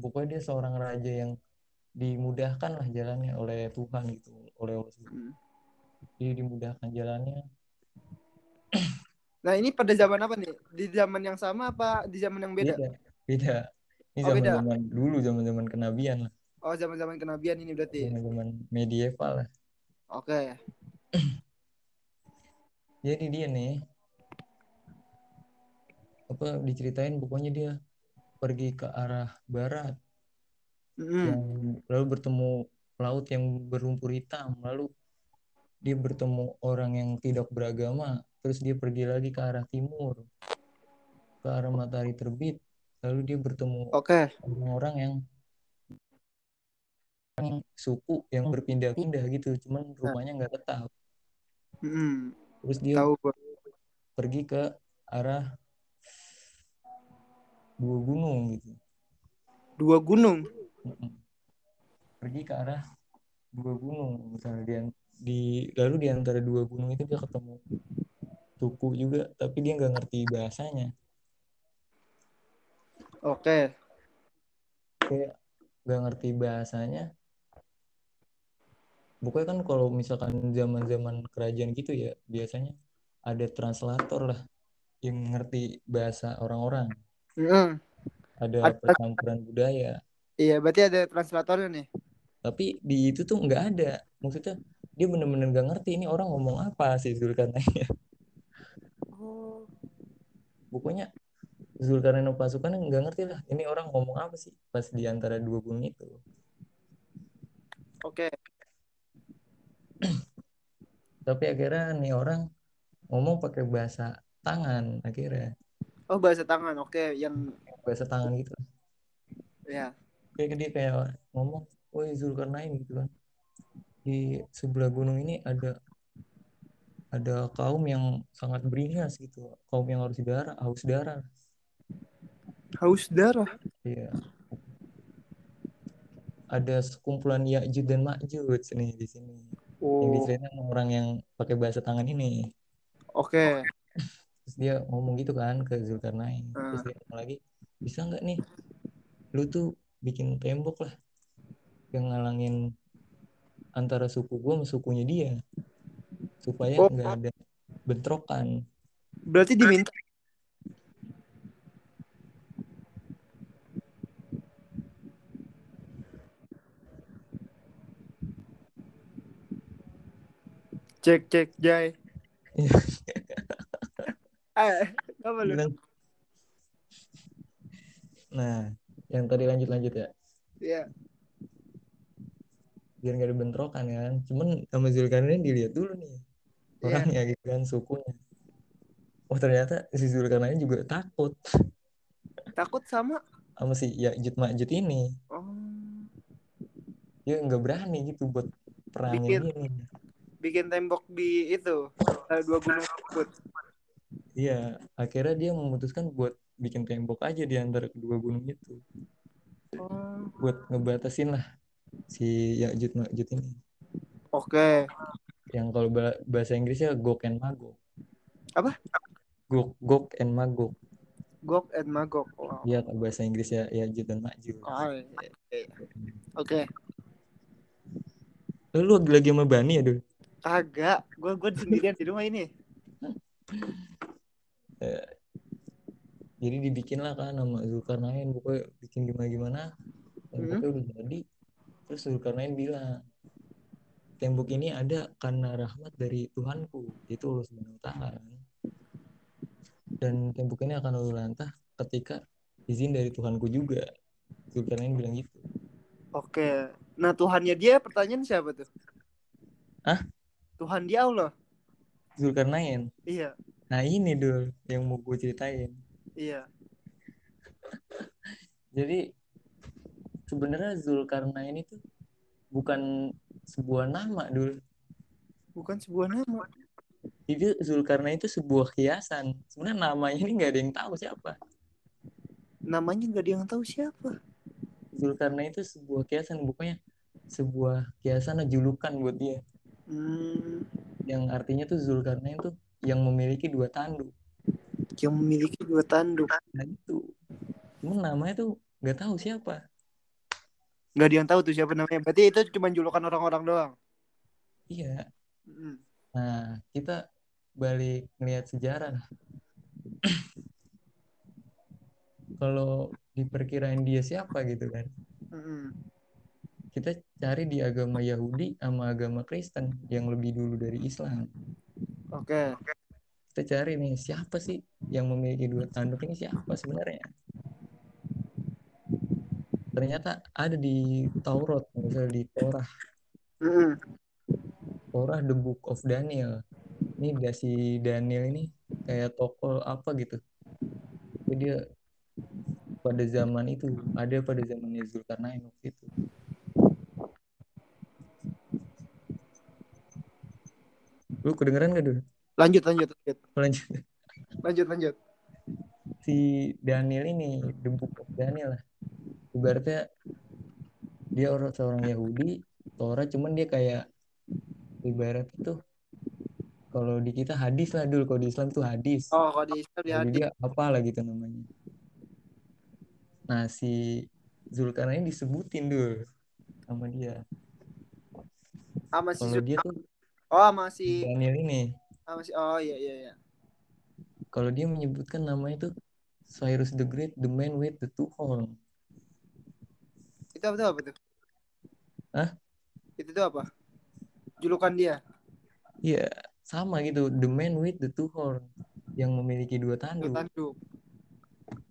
Speaker 2: pokoknya dia seorang raja yang dimudahkan lah jalannya oleh Tuhan gitu oleh Allah.
Speaker 1: Hmm.
Speaker 2: dia dimudahkan jalannya
Speaker 1: Nah ini pada zaman apa nih? Di zaman yang sama apa di zaman yang beda?
Speaker 2: beda beda ini
Speaker 1: Oh,
Speaker 2: zaman
Speaker 1: beda.
Speaker 2: zaman dulu zaman zaman kenabian lah
Speaker 1: Oh zaman-zaman kenabian ini berarti.
Speaker 2: zaman zaman medieval lah
Speaker 1: Oke.
Speaker 2: jadi dia nih apa diceritain pokoknya dia pergi ke arah barat
Speaker 1: Mm.
Speaker 2: yang lalu bertemu laut yang berlumpur hitam lalu dia bertemu orang yang tidak beragama terus dia pergi lagi ke arah timur ke arah matahari terbit lalu dia bertemu
Speaker 1: Oke.
Speaker 2: orang-orang yang yang suku yang berpindah-pindah gitu cuman rumahnya nggak tetap
Speaker 1: Mm.
Speaker 2: terus dia
Speaker 1: Tahu gua.
Speaker 2: pergi ke arah dua gunung gitu.
Speaker 1: Dua gunung.
Speaker 2: Pergi ke arah dua gunung. Misalnya dia di lalu di antara dua gunung itu dia ketemu suku juga tapi dia nggak ngerti bahasanya.
Speaker 1: Oke.
Speaker 2: kayak nggak ngerti bahasanya. Pokoknya kan kalau misalkan zaman zaman kerajaan gitu ya biasanya ada translator lah yang ngerti bahasa orang-orang
Speaker 1: Mm.
Speaker 2: ada
Speaker 1: Ada-
Speaker 2: percampuran budaya
Speaker 1: Iya berarti ada translatornya nih.
Speaker 2: tapi di itu tuh nggak ada maksudnya dia bener-bener nggak ngerti ini orang ngomong apa sih Zulkarnain
Speaker 1: Oh.
Speaker 2: pokoknya Zulkarnain dan pasukannya nggak ngerti lah ini orang ngomong apa sih pas di antara dua gunung itu
Speaker 1: Oke.
Speaker 2: tapi akhirnya nih orang ngomong pakai bahasa tangan akhirnya
Speaker 1: Oh bahasa tangan. Oke. Yang
Speaker 2: bahasa tangan gitu
Speaker 1: ya.
Speaker 2: kayak dia kayak ngomong woi Zulkarnain gitu kan di sebelah gunung ini ada ada kaum yang sangat beringas gitu kaum yang harus darah haus darah
Speaker 1: Haus darah.
Speaker 2: iya ada sekumpulan Ya'juj dan Ma'juj nih di sini yang
Speaker 1: Oh.
Speaker 2: diceritain sama orang yang pakai bahasa tangan ini
Speaker 1: Oke.
Speaker 2: Terus dia ngomong gitu kan ke Zulkarnain terus
Speaker 1: Ah.
Speaker 2: dia ngomong lagi bisa nggak nih lu tuh bikin tembok lah yang ngalangin antara suku gua sama sukunya dia supaya
Speaker 1: Oh.
Speaker 2: nggak ada bentrokan
Speaker 1: Berarti diminta. Cek cek Jai. Eh, apa lu?
Speaker 2: Nah yang tadi lanjut lanjut ya
Speaker 1: Iya.
Speaker 2: biar nggak ada bentrokan kan cuman sama Zulkarnain dilihat dulu nih
Speaker 1: Iya.
Speaker 2: orangnya gitu kan sukunya oh ternyata si Zulkarnain juga takut
Speaker 1: Takut sama
Speaker 2: sama si Ya'juj Ma'juj ini
Speaker 1: oh
Speaker 2: dia nggak berani gitu buat perangin
Speaker 1: Bikin.
Speaker 2: ini
Speaker 1: bikin tembok di itu eh, dua gunung tersebut.
Speaker 2: Iya akhirnya dia memutuskan buat bikin tembok aja di antara kedua gunung itu
Speaker 1: Oh.
Speaker 2: buat ngebatasin lah si Ya'juj Ma'juj ini
Speaker 1: Oke.
Speaker 2: yang kalau ba- bahasa Inggrisnya Gog and Magog
Speaker 1: Apa?
Speaker 2: Gog Gog and Magog
Speaker 1: Gok and Magok. Wow.
Speaker 2: Iya kalau bahasa Inggrisnya Ya'juj dan Ma'juj
Speaker 1: Oh, iya, iya. Oke.
Speaker 2: Lu lu lagi sama Bani ya dulu
Speaker 1: Kagak. Gue gue sendirian di rumah ini.
Speaker 2: jadi dibikin lah kan sama Zulkarnain pokoknya bikin gimana gimana temboknya udah jadi terus Zulkarnain bilang tembok ini ada karena rahmat dari Tuhanku itu Allah Subhanahu taala dan tembok ini akan lalu lantah ketika izin dari Tuhanku juga Zulkarnain bilang gitu
Speaker 1: Oke. Nah Tuhannya dia pertanyaan siapa tuh?
Speaker 2: Hah?
Speaker 1: Tuhan dia Allah.
Speaker 2: Zulkarnain
Speaker 1: Iya.
Speaker 2: Nah ini dul yang mau gue ceritain.
Speaker 1: Iya.
Speaker 2: jadi sebenarnya Zulkarnain itu bukan sebuah nama dul.
Speaker 1: Bukan sebuah nama.
Speaker 2: itu Zulkarnain itu sebuah kiasan sebenarnya namanya ini nggak ada yang tahu siapa.
Speaker 1: Namanya nggak ada yang tahu siapa.
Speaker 2: Zulkarnain itu sebuah kiasan bukannya sebuah kiasan atau julukan buat dia.
Speaker 1: Hmm,
Speaker 2: yang artinya tuh Zulkarnain tuh yang memiliki dua tanduk
Speaker 1: yang memiliki dua tanduk.
Speaker 2: nah itu cuman namanya tuh nggak tahu siapa
Speaker 1: Nggak ada yang tahu tuh siapa namanya. Berarti itu cuma julukan orang-orang doang.
Speaker 2: iya
Speaker 1: Hmm.
Speaker 2: nah kita balik ngelihat sejarah kalau diperkirain dia siapa gitu kan
Speaker 1: Hmm.
Speaker 2: kita cari di agama Yahudi sama agama Kristen yang lebih dulu dari Islam
Speaker 1: Oke.
Speaker 2: kita cari nih siapa sih yang memiliki dua tanduk ini? Siapa sebenarnya? Ternyata ada di Taurat misalnya di Torah.
Speaker 1: Hmm.
Speaker 2: Torah the Book of Daniel. Ini dasi Daniel ini kayak tokoh apa gitu. Jadi dia pada zaman itu ada pada zamannya Zulkarnain waktu itu lu kedengeran gak dulu
Speaker 1: Lanjut, lanjut, lanjut,
Speaker 2: lanjut.
Speaker 1: Lanjut, lanjut.
Speaker 2: si Daniel ini of Daniel lah. Ibaratnya dia orang seorang Yahudi Torah cuman dia kayak ibarat itu kalau di kita hadis lah dulu kalau di Islam tuh hadis.
Speaker 1: Oh, kalau di Islam di
Speaker 2: jadi
Speaker 1: hadis.
Speaker 2: dia apa lah gitu namanya. Nah si Zulkarnain disebutin dulu sama dia.
Speaker 1: Sama si
Speaker 2: kalau
Speaker 1: Zul-
Speaker 2: dia tuh
Speaker 1: Oh, sama si
Speaker 2: Daniel ini
Speaker 1: sama si Oh, iya iya iya.
Speaker 2: kalau dia menyebutkan namanya tuh Cyrus the Great the man with the two horn
Speaker 1: Itu apa tuh apa tuh?
Speaker 2: Hah?
Speaker 1: Itu tuh apa? Julukan dia.
Speaker 2: Iya, sama gitu. The man with the two horn yang memiliki dua
Speaker 1: Dua
Speaker 2: tanduk.
Speaker 1: tanduk.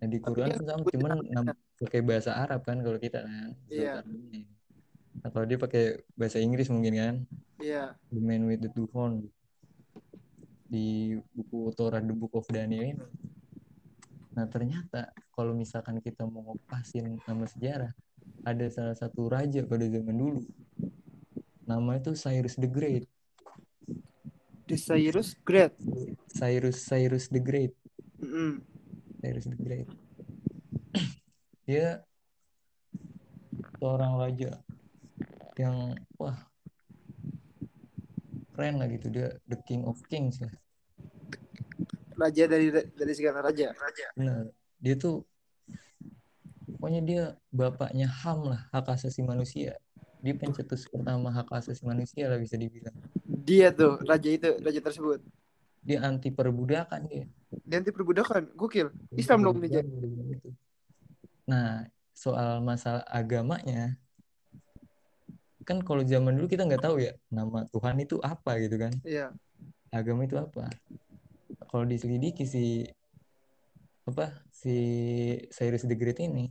Speaker 2: Nah, di Quran kan sama, cuman nam- pakai bahasa Arab kan kalau kita kan.
Speaker 1: Iya.
Speaker 2: Zulkarnain. Kalau dia pakai bahasa Inggris mungkin kan.
Speaker 1: Iya.
Speaker 2: The man with the two horn. Di buku Torah The Book of Daniel ini. Nah, ternyata kalau misalkan kita mau ngupasin nama sejarah, ada salah satu raja pada zaman dulu. Nama itu Cyrus the Great.
Speaker 1: The Cyrus Great.
Speaker 2: Cyrus Cyrus the Great.
Speaker 1: Mm-mm.
Speaker 2: Cyrus the Great. Dia seorang raja yang wah keren lah gitu dia the king of kings lah.
Speaker 1: Raja dari dari segala raja.
Speaker 2: Benar. Dia tuh pokoknya dia bapaknya HAM lah hak asasi manusia. Dia pencetus pertama hak asasi manusia lah bisa dibilang.
Speaker 1: Dia tuh raja itu, raja tersebut.
Speaker 2: Dia anti perbudakan dia.
Speaker 1: Dia anti perbudakan. Gokil. Islam dong dia.
Speaker 2: Gitu. Nah, soal masalah agamanya, kan kalau zaman dulu kita nggak tahu ya nama Tuhan itu apa gitu kan,
Speaker 1: Iya.
Speaker 2: agama itu apa. Kalau diselidiki si apa si Cyrus the Great ini,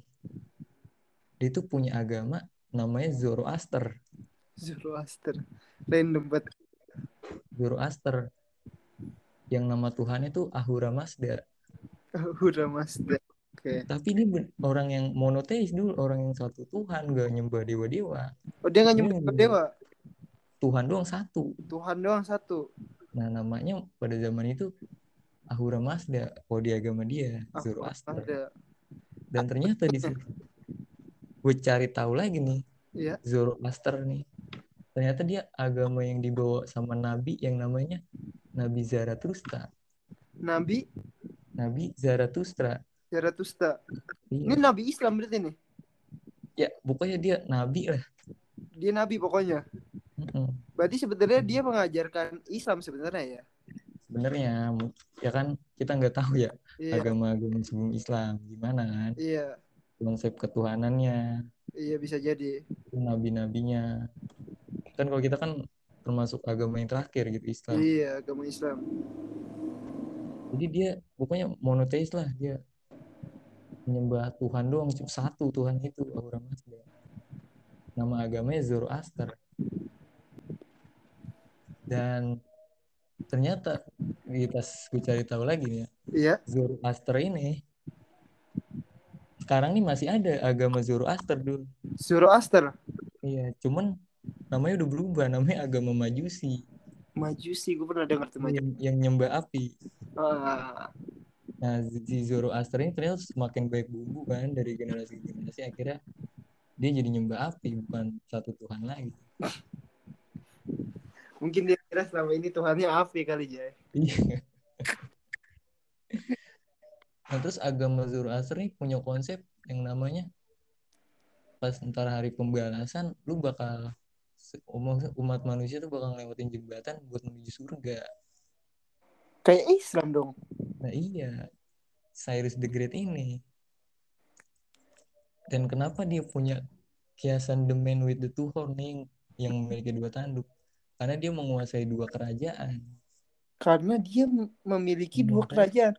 Speaker 2: dia tuh punya agama namanya Zoroaster.
Speaker 1: Zoroaster. Random banget.
Speaker 2: Zoroaster. Yang nama Tuhannya tuh Ahura Mazda.
Speaker 1: Udah mas. Oke.
Speaker 2: Tapi dia ben- orang yang monoteis dulu, orang yang satu Tuhan, gak nyembah dewa-dewa.
Speaker 1: Oh dia
Speaker 2: Dia
Speaker 1: nyembah
Speaker 2: nggak-
Speaker 1: dewa.
Speaker 2: Tuhan doang satu.
Speaker 1: Tuhan doang satu.
Speaker 2: Nah namanya pada zaman itu Ahura Mazda. Oh di agama dia, Zoroaster. Dan ternyata di situ gue cari tahu lagi nih
Speaker 1: Iya.
Speaker 2: Zoroaster nih. Ternyata dia agama yang dibawa sama nabi yang namanya Nabi Zarathustra.
Speaker 1: Nabi
Speaker 2: Nabi Zarathustra.
Speaker 1: Zarathustra.
Speaker 2: Iya.
Speaker 1: Ini Nabi Islam berarti nih.
Speaker 2: Ya, pokoknya dia nabi lah.
Speaker 1: Dia Nabi pokoknya.
Speaker 2: Mm-mm.
Speaker 1: Berarti sebenarnya dia mengajarkan Islam sebenarnya ya.
Speaker 2: Sebenarnya ya kan kita nggak tahu ya
Speaker 1: Iya.
Speaker 2: agama-agama sebelum Islam gimana kan
Speaker 1: Iya.
Speaker 2: konsep ketuhanannya,
Speaker 1: Iya bisa jadi.
Speaker 2: nabi-nabinya. Kan kalau kita kan termasuk agama yang terakhir gitu Islam.
Speaker 1: Iya agama Islam.
Speaker 2: Jadi dia pokoknya monoteis lah dia menyembah Tuhan doang cuma satu Tuhan itu Ahura Mazda. Nama agamanya Zoroaster. Dan ternyata pas gue cari tahu lagi nih ya,
Speaker 1: Iya.
Speaker 2: Zoroaster ini sekarang nih masih ada agama Zoroaster dulu.
Speaker 1: Zoroaster.
Speaker 2: Iya, cuman namanya udah berubah, namanya agama Majusi
Speaker 1: Majusi gue pernah dengar tuh Majusi.
Speaker 2: yang, yang nyembah api.
Speaker 1: Ah,
Speaker 2: Nah, si Zoroaster ini ternyata semakin baik bumbu kan dari generasi ke generasi akhirnya dia jadi nyembah api bukan satu Tuhan lagi.
Speaker 1: mungkin dia kira selama ini Tuhannya api kali Jay.
Speaker 2: Iya. Nah, terus agama Zoroaster ini punya konsep yang namanya pas ntar hari pembalasan lu bakal umat, umat manusia tuh bakal ngelewatin jembatan buat menuju surga.
Speaker 1: Kayak Islam dong.
Speaker 2: Nah iya, Cyrus the Great ini. Dan kenapa dia punya kiasan The Man with the Two Horn yang, yang memiliki dua tanduk? Karena dia menguasai dua kerajaan.
Speaker 1: Karena dia memiliki dua
Speaker 2: kan?
Speaker 1: kerajaan.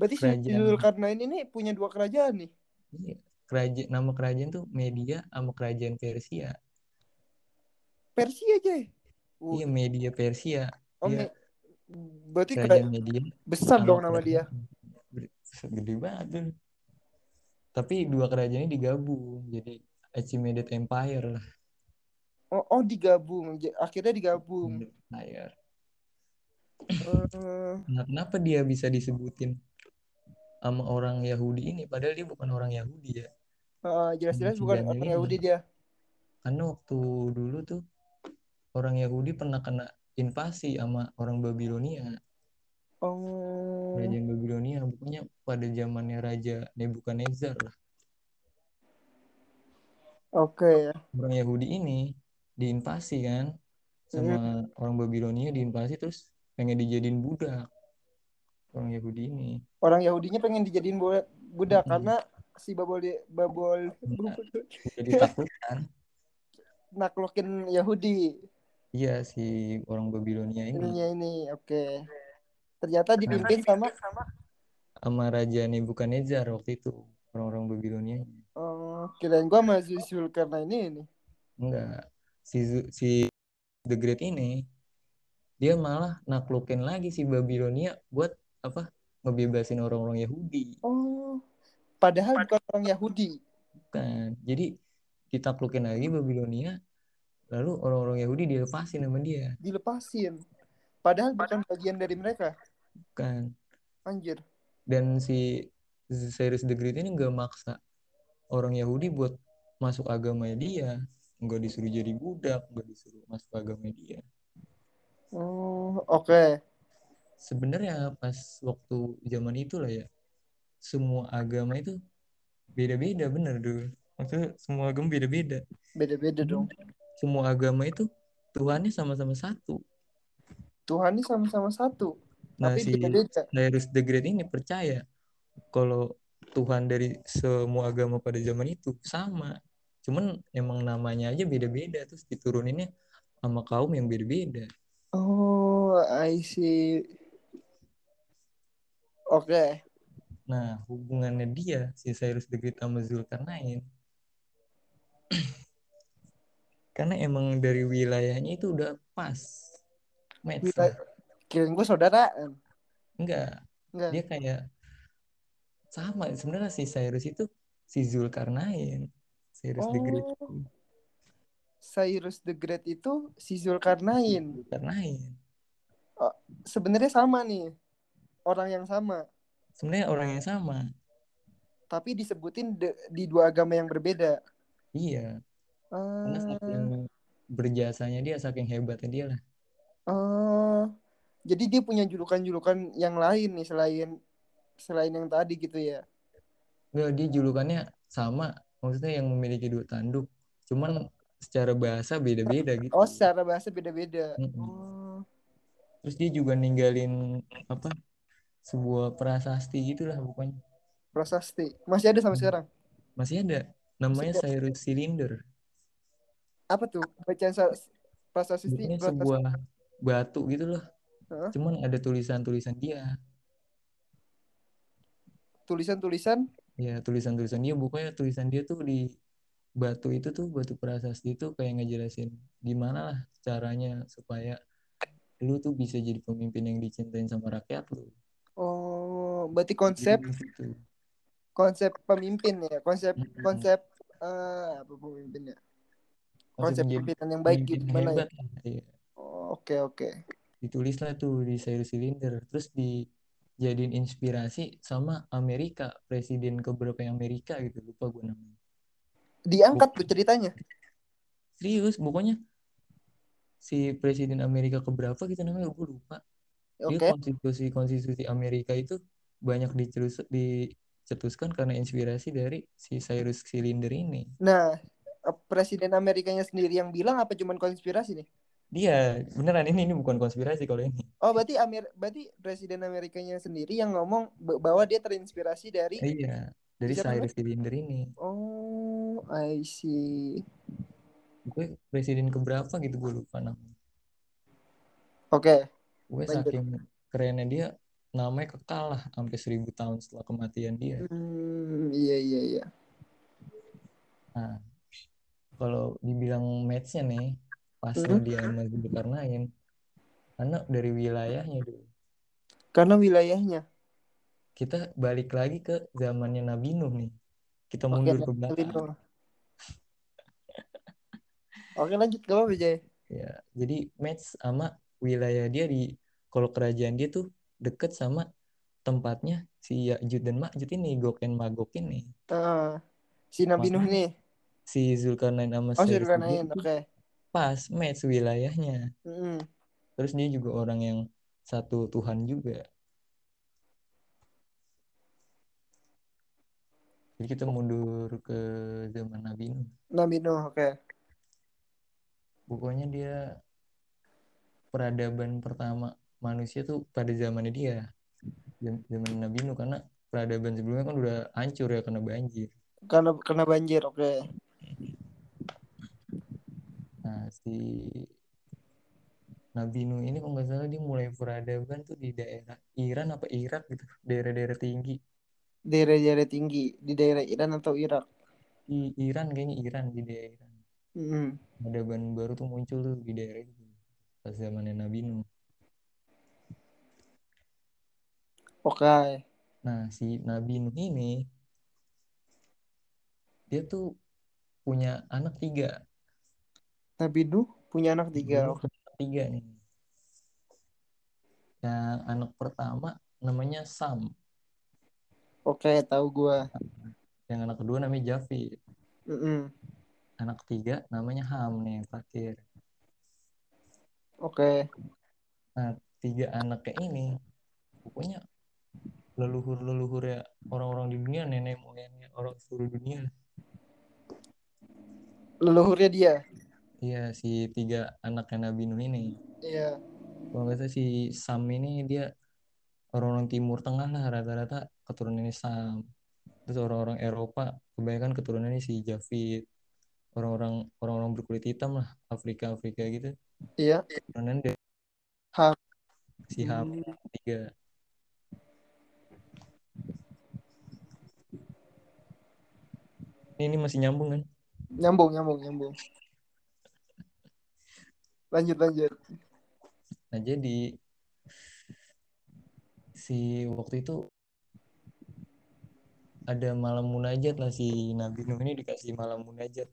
Speaker 1: Berarti si
Speaker 2: Kerajaan.
Speaker 1: Zulkarnain ini punya dua kerajaan nih.
Speaker 2: Iya, kerajaan nama kerajaan tuh Media sama kerajaan Persia.
Speaker 1: Persia aja. Uh,
Speaker 2: Iya, Media Persia.
Speaker 1: oh,
Speaker 2: iya.
Speaker 1: me- berarti
Speaker 2: Kerajaan
Speaker 1: kerajaan
Speaker 2: Media.
Speaker 1: besar dong nama dia.
Speaker 2: Gede banget tuh. Tapi dua kerajaan ini digabung jadi Achaemenid Empire lah.
Speaker 1: Oh, oh digabung. Akhirnya digabung.
Speaker 2: Empire.
Speaker 1: Eh,
Speaker 2: Nah, kenapa dia bisa disebutin sama orang Yahudi ini? Padahal dia bukan orang Yahudi ya.
Speaker 1: eh, jelas-jelas bukan orang. Yahudi dia.
Speaker 2: Karena waktu dulu tuh orang Yahudi pernah kena invasi sama orang Babilonia.
Speaker 1: Oh,
Speaker 2: Kerajaan Babilonia. Pokoknya pada zamannya Raja Nebukadnezar lah.
Speaker 1: oke.
Speaker 2: Orang Yahudi ini diinvasi kan sama
Speaker 1: Hmm.
Speaker 2: orang Babilonia diinvasi terus pengen dijadiin budak. Orang Yahudi ini.
Speaker 1: Orang Yahudinya pengen dijadiin bu- budak
Speaker 2: Mm-mm.
Speaker 1: karena si babol babol
Speaker 2: Udah ditaklukkan.
Speaker 1: naklukin Yahudi.
Speaker 2: Iya si orang Babilonia ini.
Speaker 1: Ininya ini, oke. Ternyata dipimpin sama
Speaker 2: sama Raja Nebukadnezar waktu itu orang-orang Babilonia
Speaker 1: oh, kirain gua sama Zulkarnain ini ini.
Speaker 2: enggak si si The Great ini dia malah naklukin lagi si Babilonia buat apa ngebebasin orang-orang Yahudi
Speaker 1: Oh, padahal bukan orang Yahudi.
Speaker 2: kan jadi ditaklukin lagi Babilonia lalu orang-orang Yahudi dilepasin sama dia
Speaker 1: Dilepasin. Padahal bukan bagian dari mereka.
Speaker 2: kan
Speaker 1: Anjir.
Speaker 2: dan si Cyrus the Great ini nggak maksa orang Yahudi buat masuk agamanya dia nggak disuruh jadi budak nggak disuruh masuk agama dia
Speaker 1: Oh, oke.
Speaker 2: sebenarnya pas waktu zaman itu lah ya semua agama itu beda-beda bener dulu maksudnya semua agama beda-beda
Speaker 1: Beda-beda dong.
Speaker 2: Semua agama itu Tuhannya sama-sama satu
Speaker 1: Tuhan ini sama-sama satu,
Speaker 2: nah
Speaker 1: tapi
Speaker 2: si
Speaker 1: beda-beda.
Speaker 2: Cyrus the Great ini percaya kalau Tuhan dari semua agama pada zaman itu sama cuman emang namanya aja beda-beda terus dituruninnya sama kaum yang beda-beda
Speaker 1: Oh, I see. Oke.
Speaker 2: nah hubungannya dia si Cyrus the Great sama Zulkarnain karena emang dari wilayahnya itu udah pas match lah.
Speaker 1: Kirain gue saudaraan.
Speaker 2: enggak
Speaker 1: Enggak.
Speaker 2: dia kayak sama sebenarnya si Cyrus itu si Zulkarnain Cyrus the Great
Speaker 1: Oh. Cyrus the Great itu si Zulkarnain.
Speaker 2: Zulkarnain
Speaker 1: Sebenarnya sama nih. Orang yang sama.
Speaker 2: sebenarnya orang yang sama
Speaker 1: Tapi disebutin de- di dua agama yang berbeda.
Speaker 2: iya karena saking berjasanya dia saking hebatnya dia lah
Speaker 1: oh. Jadi dia punya julukan-julukan yang lain nih selain selain yang tadi gitu ya.
Speaker 2: Enggak, dia julukannya sama maksudnya yang memiliki dua tanduk cuman secara bahasa beda-beda gitu
Speaker 1: Oh, secara bahasa beda-beda.
Speaker 2: Mm-mm.
Speaker 1: Oh.
Speaker 2: terus dia juga ninggalin apa sebuah prasasti gitulah pokoknya
Speaker 1: Prasasti. Masih ada sampai
Speaker 2: Hmm.
Speaker 1: sekarang.
Speaker 2: masih ada namanya
Speaker 1: Masih
Speaker 2: Cyrus Cylinder
Speaker 1: Apa tuh? Bacaan sa- prasasti prasasti.
Speaker 2: sebuah batu gitu loh
Speaker 1: Hah?
Speaker 2: cuman ada tulisan-tulisan dia
Speaker 1: tulisan-tulisan
Speaker 2: ya tulisan-tulisan dia pokoknya tulisan dia tuh di batu itu tuh batu prasasti itu kayak ngejelasin gimana lah caranya supaya lu tuh bisa jadi pemimpin yang dicintain sama rakyat lu
Speaker 1: oh berarti konsep
Speaker 2: Jadi
Speaker 1: konsep pemimpin ya konsep
Speaker 2: Mm-mm.
Speaker 1: konsep eh apa pemimpinnya
Speaker 2: Konsep
Speaker 1: pemimpinan yang baik gitu gimana ya?
Speaker 2: lah, iya.
Speaker 1: Oh, oke oke.
Speaker 2: Ditulis lah tuh di Cyrus Cylinder terus dijadiin inspirasi sama Amerika presiden keberapa yang Amerika gitu lupa gue namanya.
Speaker 1: Diangkat tuh ceritanya?
Speaker 2: Serius pokoknya si presiden Amerika keberapa gitu namanya gue lupa.
Speaker 1: Oke.
Speaker 2: konstitusi konstitusi Amerika itu banyak dicelus dicetuskan karena inspirasi dari si Cyrus Cylinder ini.
Speaker 1: Nah presiden Amerikanya sendiri yang bilang apa cuman konspirasi nih?
Speaker 2: Dia beneran ini ini bukan konspirasi kalau ini.
Speaker 1: Oh berarti Amer berarti presiden Amerikanya sendiri yang ngomong bahwa dia terinspirasi dari
Speaker 2: iya dari Cyrus Cylinder ini.
Speaker 1: Oh I see.
Speaker 2: Gue presiden keberapa gitu gue lupa namanya.
Speaker 1: Oke.
Speaker 2: Gue
Speaker 1: Lanjut.
Speaker 2: saking kerennya dia namanya kekal lah sampai seribu tahun setelah kematian dia.
Speaker 1: Hmm, iya iya iya
Speaker 2: kalau dibilang matchnya nih pasnya
Speaker 1: Mhm.
Speaker 2: dia sama Zulkarnain karena dari wilayahnya dulu
Speaker 1: karena wilayahnya
Speaker 2: kita balik lagi ke zamannya Nabi Nuh nih kita
Speaker 1: Oke,
Speaker 2: mundur ke
Speaker 1: Nabi
Speaker 2: belakang
Speaker 1: Nuh. Oke lanjut gak apa-apa Jay.
Speaker 2: ya jadi match sama wilayah dia di kalau kerajaan dia tuh deket sama tempatnya si Ya'juj dan Ma'juj ini Gog and Magog ini
Speaker 1: Ah, si Nabi Nuh nih.
Speaker 2: Si Zulkarnain sama
Speaker 1: Oh Zulkarnain, oke.
Speaker 2: pas match wilayahnya
Speaker 1: Mm-mm.
Speaker 2: terus dia juga orang yang satu Tuhan juga jadi kita mundur ke zaman Nabi Nuh
Speaker 1: Nabi Nuh, oke.
Speaker 2: pokoknya dia peradaban pertama manusia tuh pada zamannya dia Zam- zaman Nabi Nuh karena peradaban sebelumnya kan udah hancur ya karena banjir
Speaker 1: Karena kena banjir, oke.
Speaker 2: Nah si Nabi Nuh ini kalau nggak salah dia mulai peradaban tuh di daerah Iran apa Irak gitu daerah-daerah tinggi
Speaker 1: Daerah-daerah tinggi di daerah Iran atau Irak.
Speaker 2: di Iran kayaknya Iran di daerah Iran
Speaker 1: Mm-mm.
Speaker 2: peradaban baru tuh muncul tuh di daerah itu pas zamannya Nabi Nuh
Speaker 1: Oke.
Speaker 2: nah si Nabi Nuh ini dia tuh punya anak tiga
Speaker 1: Nabi Nuh punya anak tiga.
Speaker 2: Anak tiga nih yang anak pertama namanya Sam
Speaker 1: Oke, tahu gua.
Speaker 2: yang anak kedua namanya Javid
Speaker 1: Mm-mm.
Speaker 2: anak ketiga namanya Ham nih yang terakhir
Speaker 1: Oke.
Speaker 2: nah tiga anaknya ini pokoknya leluhur-leluhur ya orang-orang di dunia nenek moyangnya orang seluruh dunia
Speaker 1: Leluhurnya dia.
Speaker 2: Iya si tiga anaknya Nabi Nuh ini
Speaker 1: Iya.
Speaker 2: kalau nggak salah si Sam ini dia orang-orang Timur Tengah lah rata-rata keturunannya Sam terus orang-orang Eropa kebanyakan keturunannya si Javid orang-orang orang-orang berkulit hitam lah Afrika Afrika gitu
Speaker 1: Iya.
Speaker 2: keturunan dari
Speaker 1: Ham.
Speaker 2: si Ham
Speaker 1: Hmm.
Speaker 2: tiga ini, ini masih nyambung kan
Speaker 1: Nyambung, nyambung, nyambung. Lanjut, lanjut.
Speaker 2: Nah jadi si waktu itu ada malam munajat lah si Nabi Nuh ini dikasih malam munajat.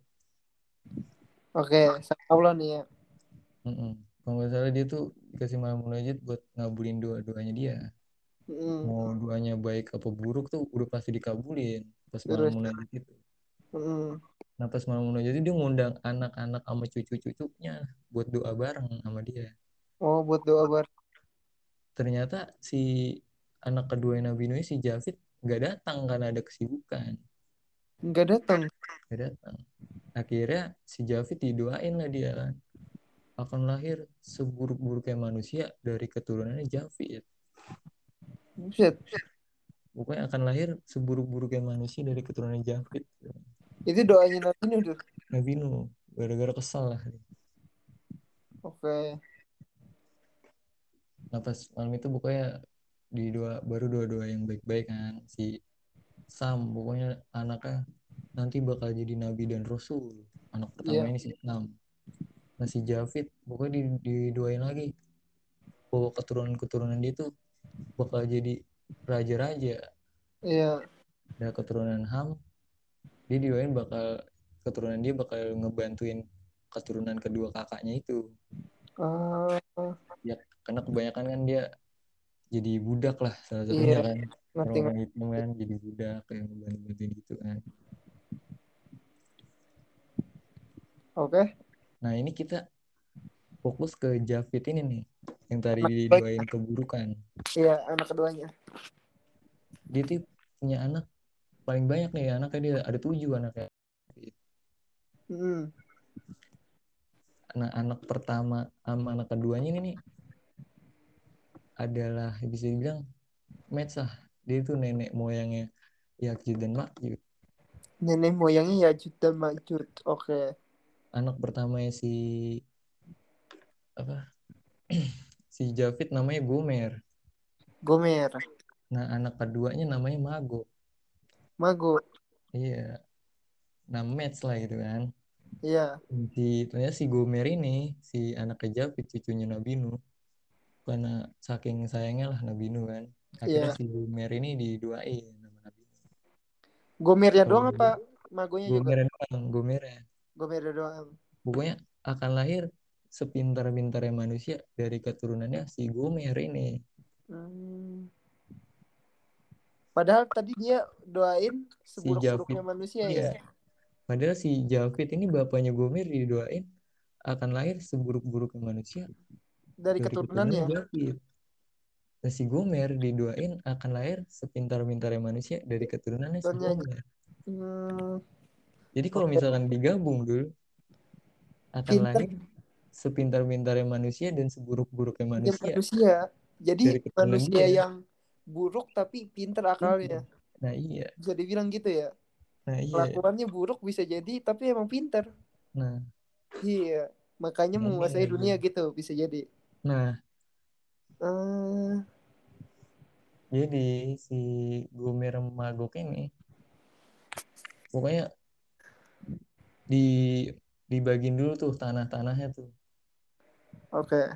Speaker 1: Oke, Allah nih ya.
Speaker 2: Mm-mm. Kalau nggak salah dia tuh dikasih malam munajat buat ngabulin doa-doanya dia.
Speaker 1: Mm,
Speaker 2: Mau doanya baik apa buruk tuh udah pasti dikabulin pas malam munajat itu.
Speaker 1: Mm.
Speaker 2: Nah pas malam munajat itu dia ngundang anak-anak sama cucu-cucunya buat doa bareng sama dia.
Speaker 1: Oh, buat doa bar.
Speaker 2: Ternyata si anak kedua Nabi Nuh si Jafid nggak datang karena ada kesibukan.
Speaker 1: Enggak datang.
Speaker 2: Nggak datang. Akhirnya si Jafid didoain lah dia kan. Akan lahir seburuk-buruknya manusia dari keturunannya Jafid.
Speaker 1: Buset.
Speaker 2: Pokoknya akan lahir seburuk-buruknya manusia dari keturunan Jafid.
Speaker 1: Itu doanya Nabi Nuh tuh.
Speaker 2: Nabi Nuh gara-gara kesal lah.
Speaker 1: Oke.
Speaker 2: Nah pas malam itu pokoknya di dua baru dua-dua yang baik-baik kan si Sam pokoknya anaknya nanti bakal jadi nabi dan rasul anak pertama
Speaker 1: Iya.
Speaker 2: ini si Sam nah si Javid pokoknya di, didoain lagi bahwa keturunan-keturunan dia tuh bakal jadi raja-raja
Speaker 1: Iya.
Speaker 2: dan keturunan Ham dia didoain bakal keturunan dia bakal ngebantuin keturunan kedua kakaknya itu
Speaker 1: Ah,
Speaker 2: ya karena kebanyakan kan dia jadi budak lah salah satunya
Speaker 1: Iya.
Speaker 2: kan
Speaker 1: ngerti
Speaker 2: orang hitam kan jadi budak kayak ngebantu-bantuin gitu kan
Speaker 1: Oke.
Speaker 2: nah ini kita fokus ke Javid ini nih yang tadi didoain keburukan
Speaker 1: Iya, anak keduanya.
Speaker 2: dia tuh punya anak paling banyak nih anaknya dia ada tujuh anaknya
Speaker 1: Hmm.
Speaker 2: nah anak pertama sama anak keduanya ini nih adalah bisa dibilang Metsah dia tuh nenek moyangnya Yakjud dan Makjud
Speaker 1: Nenek moyangnya Yajud dan Majud. Oke.
Speaker 2: anak pertamanya si apa si Javid namanya Gomer
Speaker 1: Gomer.
Speaker 2: nah anak keduanya namanya Mago
Speaker 1: Mago.
Speaker 2: iya nah match lah gitu kan
Speaker 1: Iya.
Speaker 2: si ternyata si Gomer ini si anak Javid cucunya Nabi Nuh karena saking sayangnya lah Nabi Nuh kan akhirnya
Speaker 1: Iya.
Speaker 2: si Gomer ini diduain sama Nabi Nuh
Speaker 1: Gomernya doang
Speaker 2: Gomer.
Speaker 1: apa? Magonya juga.
Speaker 2: Gomer doang Gomer
Speaker 1: Gomernya doang.
Speaker 2: pokoknya akan lahir sepintar-pintarnya manusia dari keturunannya si Gomer ini
Speaker 1: Hmm. Padahal tadi dia doain
Speaker 2: Si
Speaker 1: seburuk-buruknya
Speaker 2: Javid.
Speaker 1: manusia
Speaker 2: Iya.
Speaker 1: ya.
Speaker 2: Padahal si Javid ini bapaknya Gomer didoain akan lahir seburuk-buruknya manusia
Speaker 1: Dari
Speaker 2: dari
Speaker 1: keturunannya.
Speaker 2: keturunan Javid. Nah, si Gomer didoain akan lahir sepintar-pintarnya manusia dari keturunannya si. Gomer.
Speaker 1: Hmm.
Speaker 2: Jadi kalau misalkan digabung dulu akan
Speaker 1: Pintar.
Speaker 2: lahir sepintar-pintarnya manusia dan seburuk-buruknya manusia.
Speaker 1: manusia. Jadi manusia yang buruk tapi pinter akalnya.
Speaker 2: Nah iya,
Speaker 1: Bisa dibilang gitu ya.
Speaker 2: nah iya.
Speaker 1: Kelakuannya buruk bisa jadi tapi emang pinter.
Speaker 2: Nah,
Speaker 1: Iya. Makanya
Speaker 2: Nah,
Speaker 1: menguasai
Speaker 2: iya.
Speaker 1: dunia gitu bisa jadi.
Speaker 2: nah
Speaker 1: Eh,
Speaker 2: jadi si Gomer Magok ini pokoknya di dibagiin dulu tuh tanah-tanahnya tuh
Speaker 1: Oke.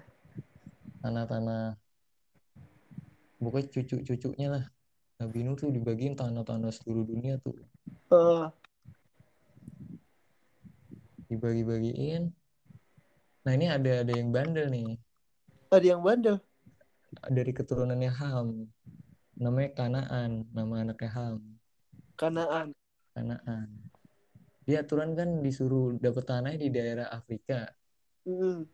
Speaker 2: tanah-tanah pokoknya cucu-cucunya lah. Nabi Nuh tuh dibagiin tanah-tanah seluruh dunia tuh.
Speaker 1: Eh,
Speaker 2: dibagi-bagiin. Nah ini ada ada yang bandel nih.
Speaker 1: Ada yang bandel.
Speaker 2: dari keturunannya Ham. Namanya Kanaan nama anaknya Ham.
Speaker 1: Kanaan.
Speaker 2: Kanaan. Dia aturan kan disuruh dapat tanahnya di daerah Afrika.
Speaker 1: Hmm.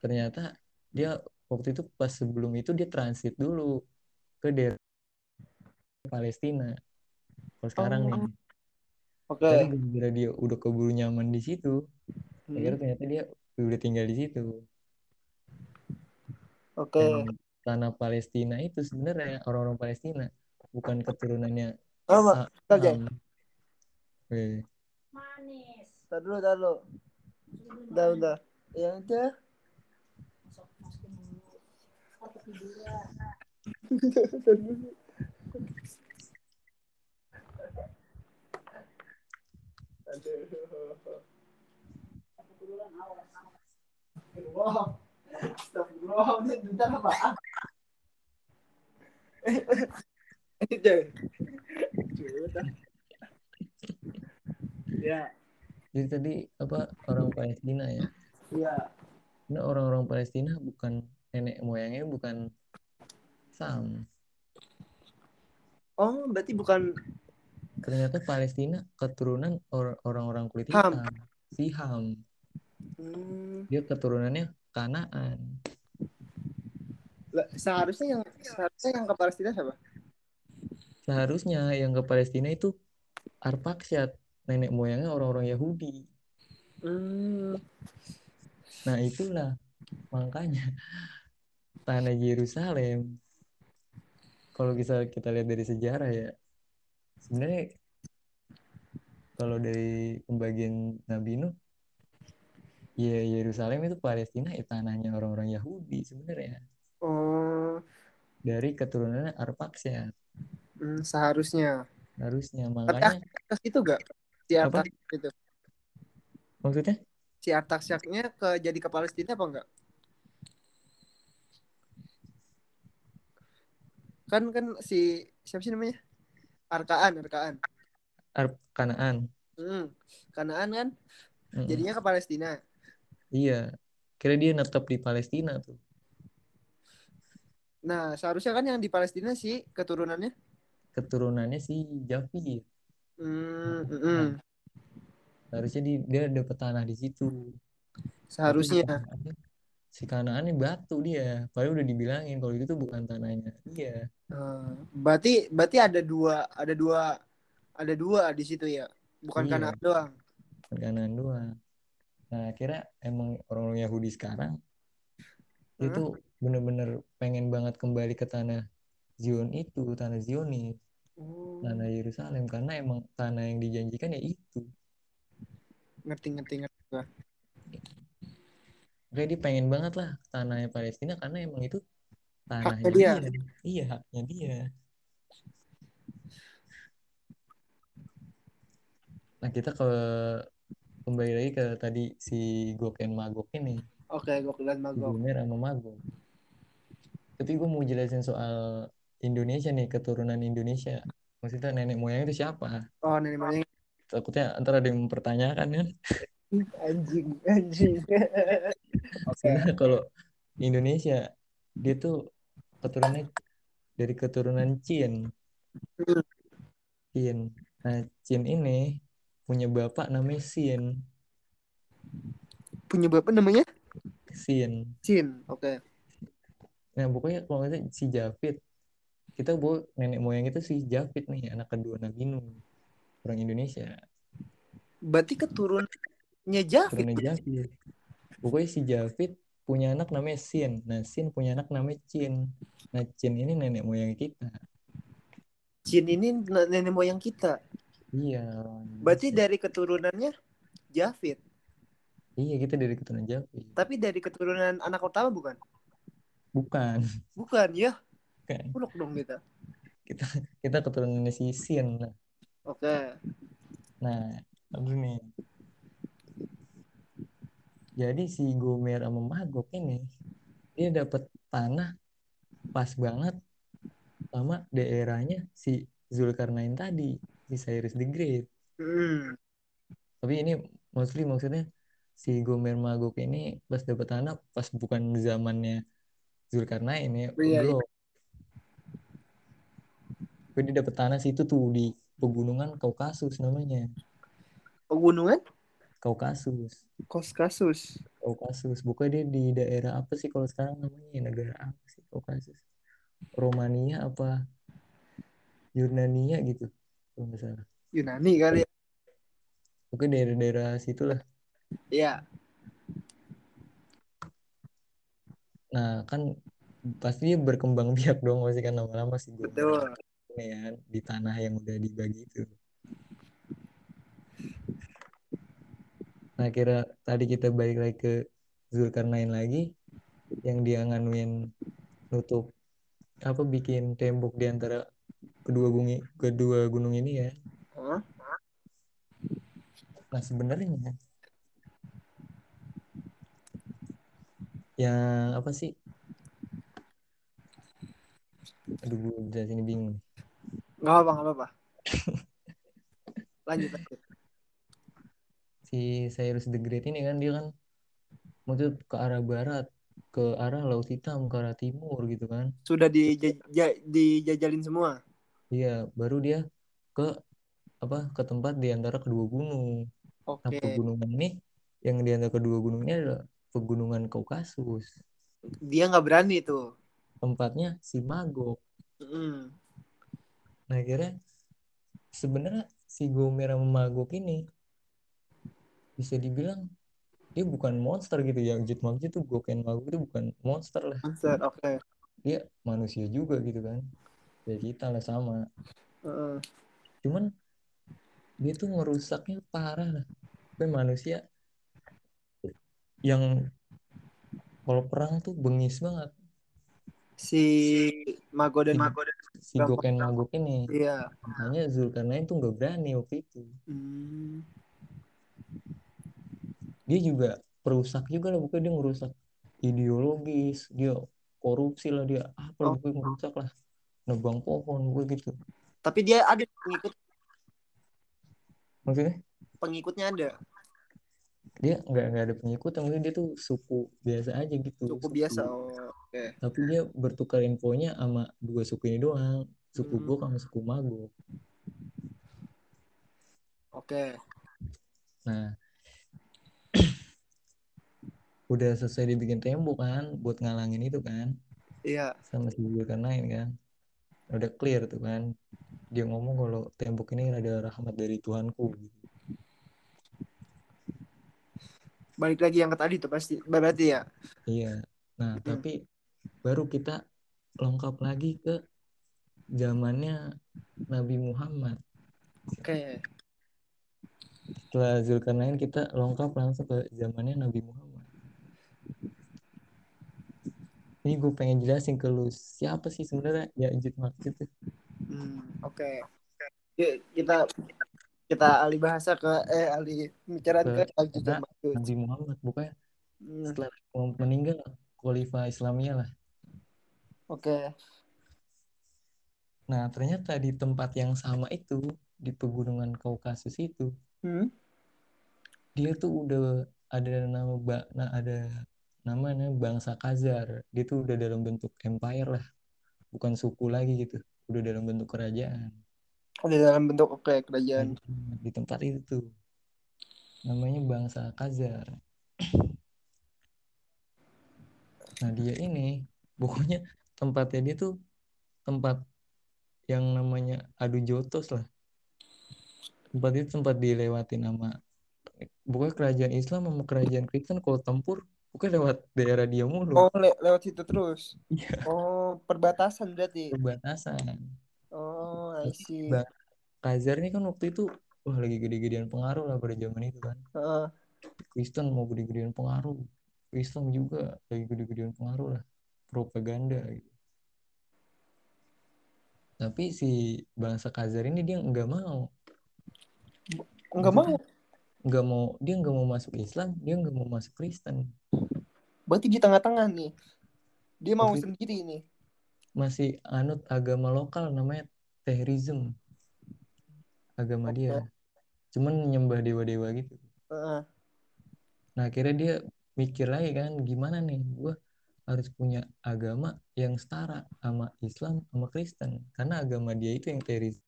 Speaker 2: ternyata dia waktu itu pas sebelum itu dia transit dulu ke daerah Palestina kalau sekarang
Speaker 1: Oh.
Speaker 2: nih
Speaker 1: Oke.
Speaker 2: tapi gara-gara dia udah keburu nyaman di situ
Speaker 1: Hmm.
Speaker 2: akhirnya ternyata dia udah tinggal di situ
Speaker 1: Oke.
Speaker 2: dan tanah Palestina itu sebenarnya orang-orang Palestina bukan keturunannya
Speaker 1: Jay.
Speaker 2: Ham. Weh.
Speaker 1: Tar dulu, tar dulu. Udah, udah. Ya udah. Tar dulu. Tar Astagfirullah, ini bentar apa? Itu. Curut, ah. Ya,
Speaker 2: Jadi tadi apa orang Palestina ya?
Speaker 1: iya.
Speaker 2: Nah, orang-orang Palestina bukan nenek moyangnya bukan Sam.
Speaker 1: Oh, berarti bukan
Speaker 2: Ternyata Palestina keturunan or- orang-orang kulit
Speaker 1: Ham.
Speaker 2: hitam. Si Ham.
Speaker 1: hmm,
Speaker 2: Dia keturunannya Kanaan.
Speaker 1: seharusnya yang seharusnya yang ke Palestina siapa?
Speaker 2: Seharusnya yang ke Palestina itu Arpaksyad, nenek moyangnya orang-orang Yahudi.
Speaker 1: Hmm,
Speaker 2: Nah, itulah makanya tanah Yerusalem kalau bisa kita lihat dari sejarah ya sebenarnya kalau dari pembagian Nabi Nuh ya Yerusalem itu Palestina ya tanahnya orang-orang Yahudi sebenarnya
Speaker 1: oh,
Speaker 2: dari keturunannya Arpaksyad
Speaker 1: hmm, seharusnya.
Speaker 2: harusnya
Speaker 1: Tapi
Speaker 2: makanya
Speaker 1: Artaxerxes itu gak? Si? Artaxerxes itu.
Speaker 2: maksudnya
Speaker 1: Si Artaxerxesnya ke jadi ke Palestina apa enggak? Kan kan si siapa sih namanya? Arkaan, Arkaan.
Speaker 2: Ar Kanaan
Speaker 1: Hmm, Kanaan kan
Speaker 2: Mm-mm.
Speaker 1: jadinya ke Palestina.
Speaker 2: iya kira dia netep di Palestina tuh
Speaker 1: Nah, seharusnya kan yang di Palestina sih keturunannya.
Speaker 2: keturunannya si Jafi
Speaker 1: Hmm, mm, mm.
Speaker 2: harusnya di, dia dapat tanah di situ
Speaker 1: seharusnya.
Speaker 2: Si Kanaan ini batu dia padahal udah dibilangin kalau itu tuh bukan tanahnya dia
Speaker 1: Eh, berarti berarti ada dua ada dua ada dua di situ ya. Bukan
Speaker 2: Iya.
Speaker 1: Kanaan doang.
Speaker 2: bukan Kanaan doang nah kira emang orang Yahudi sekarang
Speaker 1: Hah?
Speaker 2: itu bener-bener pengen banget kembali ke tanah Zion itu tanah Zionis
Speaker 1: Oh,
Speaker 2: tanah Yerusalem karena emang tanah yang dijanjikan ya itu
Speaker 1: ngerti ngerti ngerti.
Speaker 2: Makanya dia pengen banget lah tanahnya Palestina karena emang itu tanahnya
Speaker 1: Haknya dia.
Speaker 2: dia. Iya, haknya dia. Nah, kita ke kembali lagi ke tadi si Goken Magok ini,
Speaker 1: Oke, gue kelihat
Speaker 2: si
Speaker 1: Magog.
Speaker 2: Gomer sama Magok. Tapi gue mau jelasin soal Indonesia nih, keturunan Indonesia. Maksudnya nenek moyang itu siapa?
Speaker 1: Oh, nenek moyang
Speaker 2: Takutnya antara ada yang mempertanyakan kan.
Speaker 1: anjing, anjing. Oke.
Speaker 2: Sebenarnya kalau Indonesia dia tuh keturunannya dari keturunan Chin.
Speaker 1: Hmm.
Speaker 2: Chin. Nah, Chin ini punya bapak namanya Sin.
Speaker 1: Punya bapak namanya
Speaker 2: Sin.
Speaker 1: Chin. Oke.
Speaker 2: Nah, pokoknya kalau nggak salah si Javid. Kita bawa nenek moyang itu si Javid nih, anak kedua Nabi Nuh. Orang Indonesia.
Speaker 1: Berarti keturunannya Javid.
Speaker 2: Keturunan Javid. Pokoknya si Javid punya anak namanya Sin. Nah, Sin punya anak namanya Chin. Nah, Chin ini nenek moyang kita.
Speaker 1: Chin ini nenek moyang kita.
Speaker 2: Iya.
Speaker 1: Berarti dari keturunannya Javid.
Speaker 2: Iya, kita dari keturunan Javid.
Speaker 1: Tapi dari keturunan anak pertama bukan?
Speaker 2: Bukan.
Speaker 1: Bukan ya.
Speaker 2: Bukan.
Speaker 1: Buluk dong kita.
Speaker 2: Kita kita keturunannya si Sin. Nah,
Speaker 1: Oke.
Speaker 2: Nah, aduh nih. Jadi si Gomer sama Magog ini dia dapat tanah pas banget sama daerahnya si Zulkarnain tadi, si Cyrus the Great.
Speaker 1: Hmm.
Speaker 2: Tapi ini mostly maksudnya si Gomer Magog ini pas dapat tanah pas bukan zamannya Zulkarnain ya,
Speaker 1: Iya,
Speaker 2: belum. Tapi dia dapat tanah situ tuh di pegunungan Kaukasus namanya.
Speaker 1: Pegunungan?
Speaker 2: Kaukasus.
Speaker 1: Kos kasus.
Speaker 2: Kaukasus. Bukannya dia di daerah apa sih kalau sekarang namanya negara apa sih Kaukasus? Romania apa Yunania gitu kalau nggak salah.
Speaker 1: Yunani kali ya.
Speaker 2: Oke daerah-daerah situlah.
Speaker 1: Iya.
Speaker 2: Nah kan pasti berkembang biak dong masih kan lama-lama sih gue
Speaker 1: Betul.
Speaker 2: ya di tanah yang udah dibagi itu. Nah kira tadi kita balik lagi ke Zulkarnain lagi yang dia nganuin nutup apa bikin tembok di antara kedua gunung kedua gunung ini ya. Nah sebenarnya yang apa sih? Aduh gue jelasin bingung.
Speaker 1: Nggak apa nggak apa. lanjut lanjut.
Speaker 2: Si Cyrus the Great ini kan dia kan maksud ke arah barat, ke arah Laut Hitam, ke arah timur gitu kan.
Speaker 1: Sudah dija- ja- dijajalin semua.
Speaker 2: Iya, baru dia ke apa ke tempat di antara kedua gunung. Nah,
Speaker 1: Oke.
Speaker 2: pegunungan ini yang di antara kedua gunung ini adalah pegunungan Kaukasus.
Speaker 1: Dia nggak berani tuh.
Speaker 2: Tempatnya si Magog.
Speaker 1: Mm.
Speaker 2: Nah, akhirnya sebenarnya si Gomer sama Magog ini bisa dibilang dia bukan monster gitu ya. Jit Magog itu Goken Magog itu bukan monster lah.
Speaker 1: Monster. Oke.
Speaker 2: Dia manusia juga gitu kan. Ya kita lah sama.
Speaker 1: Heeh.
Speaker 2: Cuman dia tuh ngerusaknya parah lah. Tapi manusia yang kalau perang tuh bengis banget.
Speaker 1: Si Mago dan
Speaker 2: Si
Speaker 1: Gampang.
Speaker 2: Goken Magog ini.
Speaker 1: Iya.
Speaker 2: Makanya Zulkarnain tuh nggak berani waktu itu.
Speaker 1: Hmm.
Speaker 2: Dia juga perusak juga lah, bukan dia ngerusak ideologis, dia korupsi lah dia apa
Speaker 1: Oh.
Speaker 2: ngerusak lah, nebang pohon gue gitu.
Speaker 1: Tapi dia ada pengikut
Speaker 2: Maksudnya
Speaker 1: pengikutnya ada.
Speaker 2: dia nggak nggak ada pengikut, maksudnya dia tuh suku biasa aja gitu.
Speaker 1: Suku biasa. Oh, oke.
Speaker 2: Tapi dia bertukar infonya sama dua suku ini doang, suku
Speaker 1: Hmm.
Speaker 2: Gok sama suku Magog.
Speaker 1: Oke.
Speaker 2: Nah, udah selesai dibikin tembok kan, buat ngalangin itu kan.
Speaker 1: Iya.
Speaker 2: sama si Zulkarnain kan udah clear tuh kan dia ngomong kalau tembok ini adalah rahmat dari Tuhanku gitu.
Speaker 1: Balik lagi yang ke tadi tuh pasti berarti ya.
Speaker 2: iya nah
Speaker 1: Hmm.
Speaker 2: tapi baru kita lengkap lagi ke zamannya Nabi Muhammad
Speaker 1: Oke.
Speaker 2: setelah Zulkarnain kita lengkap langsung ke zamannya Nabi Muhammad ini gue pengen jelasin ke lu siapa sih sebenarnya ya Ma'juj itu
Speaker 1: Hmm, oke. Yuk, kita kita alih bahasa ke eh alih pembicaraan ke
Speaker 2: karena
Speaker 1: Ma'juj.
Speaker 2: Nabi Muhammad bukannya
Speaker 1: Hmm,
Speaker 2: setelah Muhammad meninggal Khalifah Islamiyah lah
Speaker 1: Oke.
Speaker 2: Nah, ternyata di tempat yang sama itu, di pegunungan Kaukasus itu,
Speaker 1: Hmm.
Speaker 2: dia tuh udah ada nama ba nah, ada namanya bangsa Khazar. Dia tuh udah dalam bentuk empire lah, bukan suku lagi gitu. Udah dalam bentuk kerajaan.
Speaker 1: Ada dalam bentuk oke kerajaan.
Speaker 2: Di tempat itu tuh. Namanya bangsa Khazar. Nah, dia ini pokoknya tempatnya dia tuh tempat yang namanya adu jotos lah. Tempat itu tempat dilewati nama pokoknya kerajaan Islam sama kerajaan Kristen kalau tempur pokoknya lewat daerah dia mulu.
Speaker 1: Oh, le- lewat situ terus.
Speaker 2: Iya,
Speaker 1: Oh, perbatasan berarti.
Speaker 2: perbatasan.
Speaker 1: Oh, I see.
Speaker 2: Bang Khazar ini kan waktu itu wah lagi gede-gedean pengaruh lah pada zaman itu kan.
Speaker 1: Heeh.
Speaker 2: Kristen mau gede-gedean pengaruh. Islam juga lagi gede-gedean pengaruh lah. Propaganda gitu. Tapi si bangsa Khazar ini dia nggak mau.
Speaker 1: Enggak mau.
Speaker 2: Nggak mau, dia nggak mau masuk Islam, dia nggak mau masuk Kristen.
Speaker 1: Berarti di tengah-tengah nih. Dia mau
Speaker 2: itu-
Speaker 1: sendiri nih.
Speaker 2: Masih anut agama lokal namanya Tehrism. Agama
Speaker 1: Oke.
Speaker 2: dia. Cuman nyembah dewa-dewa gitu.
Speaker 1: Heeh.
Speaker 2: Nah akhirnya dia mikir lagi kan gimana nih gue harus punya agama yang setara sama Islam sama Kristen karena agama dia itu yang teris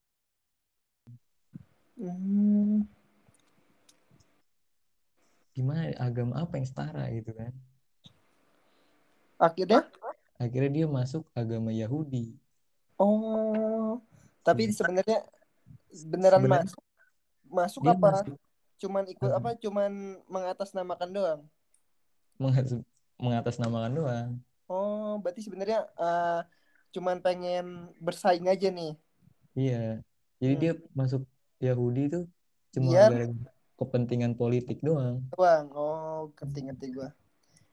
Speaker 1: Hmm.
Speaker 2: gimana agama apa yang setara gitu kan
Speaker 1: Akhirnya
Speaker 2: akhirnya dia masuk agama Yahudi
Speaker 1: oh, tapi
Speaker 2: Iya.
Speaker 1: sebenarnya beneran
Speaker 2: Sebenarnya
Speaker 1: masuk masuk apa?
Speaker 2: masuk
Speaker 1: Cuman ikut
Speaker 2: Hmm.
Speaker 1: apa? Cuman mengatasnamakan doang.
Speaker 2: mengas- mengatasnamakan doang
Speaker 1: Oh, berarti sebenarnya eh, cuman pengen bersaing aja nih.
Speaker 2: iya jadi
Speaker 1: Hmm.
Speaker 2: dia masuk Yahudi itu cuma
Speaker 1: Biar-
Speaker 2: gara kepentingan politik doang
Speaker 1: Doang. Oh, ngerti gua.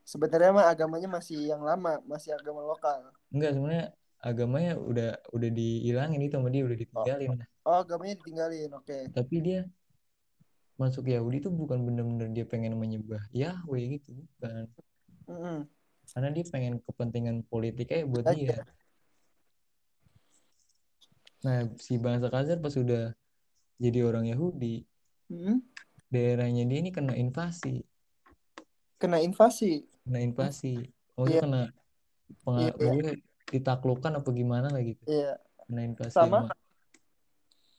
Speaker 1: Sebenarnya mah agamanya masih yang lama, masih agama lokal.
Speaker 2: enggak sebenarnya agamanya udah udah dihilangin itu sama dia udah ditinggalin
Speaker 1: Oh, agamanya ditinggalin. Oke.
Speaker 2: tapi dia masuk Yahudi itu bukan bener-bener dia pengen menyembah Yahweh gitu bukan
Speaker 1: Mm-mm.
Speaker 2: karena dia pengen kepentingan politik aja buat
Speaker 1: Aja.
Speaker 2: dia nah si bangsa Khazar pas sudah jadi orang Yahudi
Speaker 1: Mm-mm.
Speaker 2: daerahnya dia ini kena invasi
Speaker 1: Kena invasi.
Speaker 2: Kena invasi maksudnya
Speaker 1: Iya.
Speaker 2: kena
Speaker 1: Iya, iya.
Speaker 2: pokoknya ditaklukkan apa gimana lah gitu
Speaker 1: Iya.
Speaker 2: kena invasi
Speaker 1: Sama?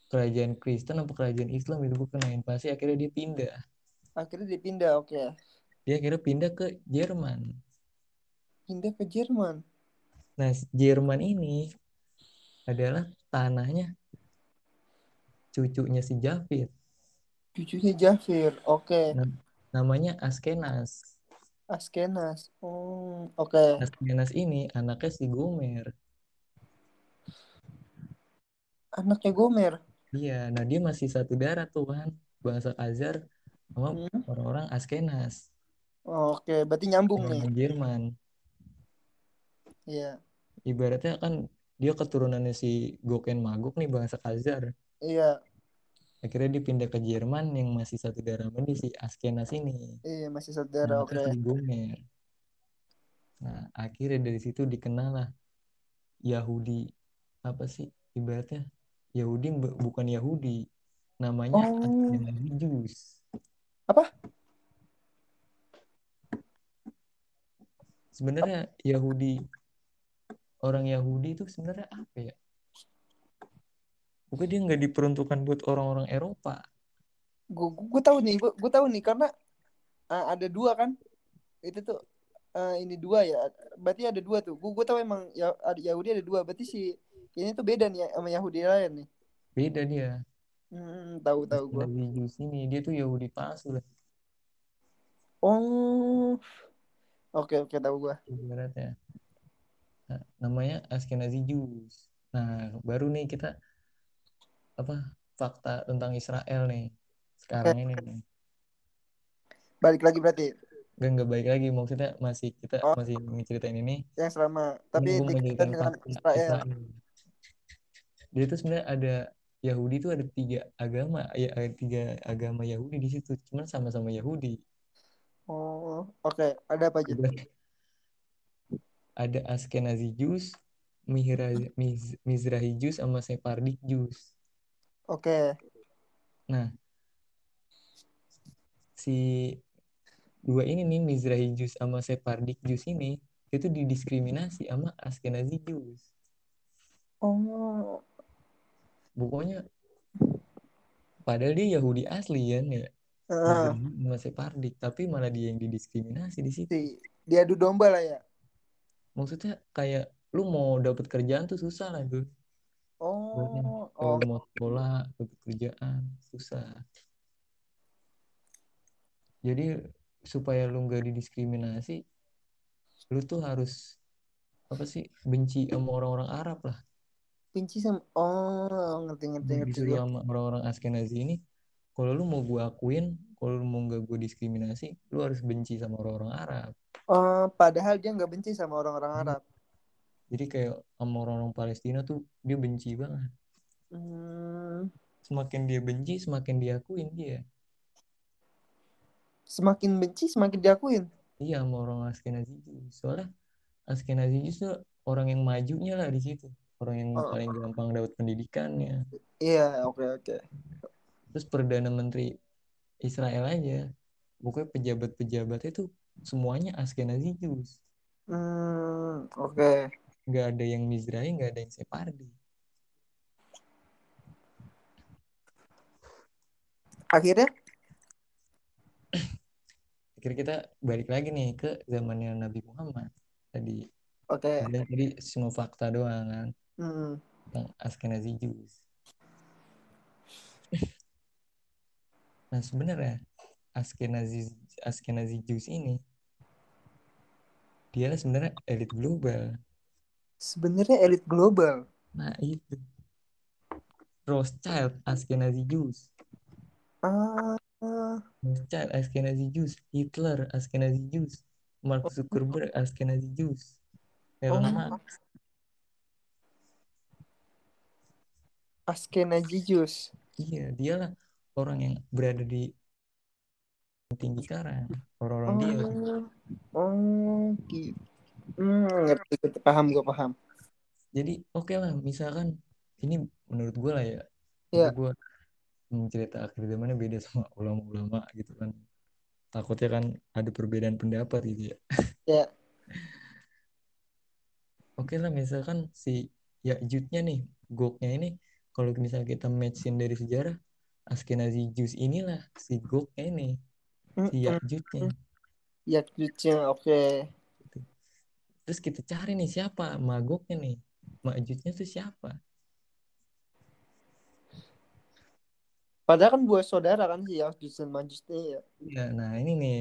Speaker 2: kerajaan Kristen apa kerajaan Islam itu bukan kena invasi akhirnya dia pindah
Speaker 1: Akhirnya dipindah. Oke.
Speaker 2: dia akhirnya pindah ke Jerman
Speaker 1: Pindah ke Jerman.
Speaker 2: nah Jerman ini adalah tanahnya cucunya si Javid
Speaker 1: Cucunya Jafir. Oke.
Speaker 2: Nam- namanya Askenas
Speaker 1: Askenas. Oh, oke.
Speaker 2: Askenas ini anaknya si Gomer
Speaker 1: Anaknya Gomer.
Speaker 2: iya nah dia masih satu darah tuh kan bangsa Khazar sama
Speaker 1: Hmm.
Speaker 2: orang-orang Askenas
Speaker 1: Oke, berarti nyambung nih.
Speaker 2: orang Jerman
Speaker 1: Iya.
Speaker 2: ibaratnya kan dia keturunannya si Goken Maguk nih bangsa Khazar
Speaker 1: Iya.
Speaker 2: Akhirnya dipindah ke Jerman yang masih satu darah dia si Askenas ini
Speaker 1: Iya, masih saudara. Oke.
Speaker 2: anaknya si Gomer nah akhirnya dari situ dikenal lah Yahudi apa sih ibaratnya Yahudi bu- bukan Yahudi namanya
Speaker 1: Oh.
Speaker 2: Jews
Speaker 1: Apa?
Speaker 2: sebenarnya Yahudi orang Yahudi itu sebenarnya apa ya Bukan dia nggak diperuntukkan buat orang-orang Eropa.
Speaker 1: Gue gue tahu nih, gue gue tahu nih karena uh, ada dua kan. Itu tuh uh, ini dua ya. Berarti ada dua tuh. Gue gue tahu emang ya Yahudi ada dua. Berarti si ini tuh beda nih sama Yahudi lain nih.
Speaker 2: Beda dia.
Speaker 1: Hmm, tahu tahu gue.
Speaker 2: Jews ini dia tuh Yahudi palsu lah
Speaker 1: Oh. Oke oke tahu gue.
Speaker 2: ibaratnya. Nah, namanya Ashkenazi Jews. Nah, baru nih kita apa fakta tentang Israel nih sekarang ini nih.
Speaker 1: Balik lagi berarti
Speaker 2: Gak nggak baik lagi maksudnya masih kita
Speaker 1: Oh.
Speaker 2: masih ngeceritain ini.
Speaker 1: yang selama tapi dikaitan dengan
Speaker 2: fakta
Speaker 1: Israel.
Speaker 2: Dia tuh sebenarnya ada Yahudi tuh ada tiga agama ya ada tiga agama Yahudi di situ cuman sama-sama Yahudi
Speaker 1: Oh, oke. Ada apa aja?
Speaker 2: ada Ashkenazi Jews Mihra- Miz- Mizrahi Jews sama Sephardic Jews
Speaker 1: Oke.
Speaker 2: nah si dua ini nih Mizrahi Jews sama Sephardic Jews ini itu didiskriminasi sama Ashkenazi Jews
Speaker 1: Oh,
Speaker 2: pokoknya padahal dia Yahudi asli kan ya
Speaker 1: ah,
Speaker 2: Mizrahi sama Sephardic tapi malah dia yang didiskriminasi di situ.
Speaker 1: Si diadu domba lah ya.
Speaker 2: maksudnya kayak lu mau dapet kerjaan tuh susah lah tuh
Speaker 1: Oh,
Speaker 2: kalau
Speaker 1: oh,
Speaker 2: mau sekolah dapet kerjaan susah. Jadi supaya lu nggak didiskriminasi lu tuh harus apa sih benci sama orang-orang Arab lah.
Speaker 1: Benci sama oh ngerti ngerti ngerti
Speaker 2: disuruh
Speaker 1: gue.
Speaker 2: sama orang-orang Ashkenazi ini. Kalau lu mau gua akuin kalau lu mau nggak gue diskriminasi lu harus benci sama orang-orang Arab.
Speaker 1: Oh, padahal dia nggak benci sama orang-orang
Speaker 2: Hmm. Jadi kayak sama orang-orang Palestina tuh dia benci banget
Speaker 1: Hmm,
Speaker 2: semakin dia benci semakin diakuin dia
Speaker 1: semakin benci semakin diakuin.
Speaker 2: iya sama orang Ashkenazi Jews. soalnya Ashkenazi Jews tuh orang yang majunya lah di situ orang yang
Speaker 1: Oh.
Speaker 2: paling gampang dapat pendidikannya
Speaker 1: Iya, oke oke.
Speaker 2: terus perdana menteri Israel aja pokoknya pejabat-pejabat itu semuanya Ashkenazi Jews
Speaker 1: Hmm, oke.
Speaker 2: Nggak ada yang Mizrahi nggak ada yang Sephardi
Speaker 1: Akhirnya?
Speaker 2: Akhirnya kita balik lagi nih ke zamannya Nabi Muhammad. Tadi.
Speaker 1: Oke.
Speaker 2: Kalian tadi semua fakta doang kan?
Speaker 1: Hmm,
Speaker 2: tentang Ashkenazi Jews. Nah sebenarnya Ashkenazi Ashkenazi Jews ini dia sebenarnya elit global
Speaker 1: sebenarnya elit global.
Speaker 2: nah itu Rothschild Ashkenazi Jews
Speaker 1: Ah,
Speaker 2: Rothschild Ashkenazi Jews Hitler Ashkenazi Jews Mark Zuckerberg Ashkenazi Jews Elon
Speaker 1: Oh.
Speaker 2: Musk
Speaker 1: Ashkenazi Jews.
Speaker 2: iya dialah orang yang berada di tinggi karang orang-orang dia kan.
Speaker 1: Oh, oh, gitu. Hmm, ngerti, ngerti. paham gue paham.
Speaker 2: jadi oke lah misalkan ini menurut gue lah ya
Speaker 1: Iya.
Speaker 2: itu gue cerita akhir zamannya beda sama ulama-ulama gitu kan takutnya kan ada perbedaan pendapat gitu ya
Speaker 1: Ya,
Speaker 2: oke lah misalkan si Ya'judnya nih Goknya ini kalau misalnya kita matchin dari sejarah Askenazi Jus inilah si Goknya ini si
Speaker 1: Mm-mm.
Speaker 2: Ya'judnya
Speaker 1: ya lucunya oke.
Speaker 2: Terus kita cari nih siapa Magoknya nih Ma'judnya tuh siapa
Speaker 1: Padahal kan buah saudara kan sih ya Jus dan Majus ini ya.
Speaker 2: Iya, nah ini nih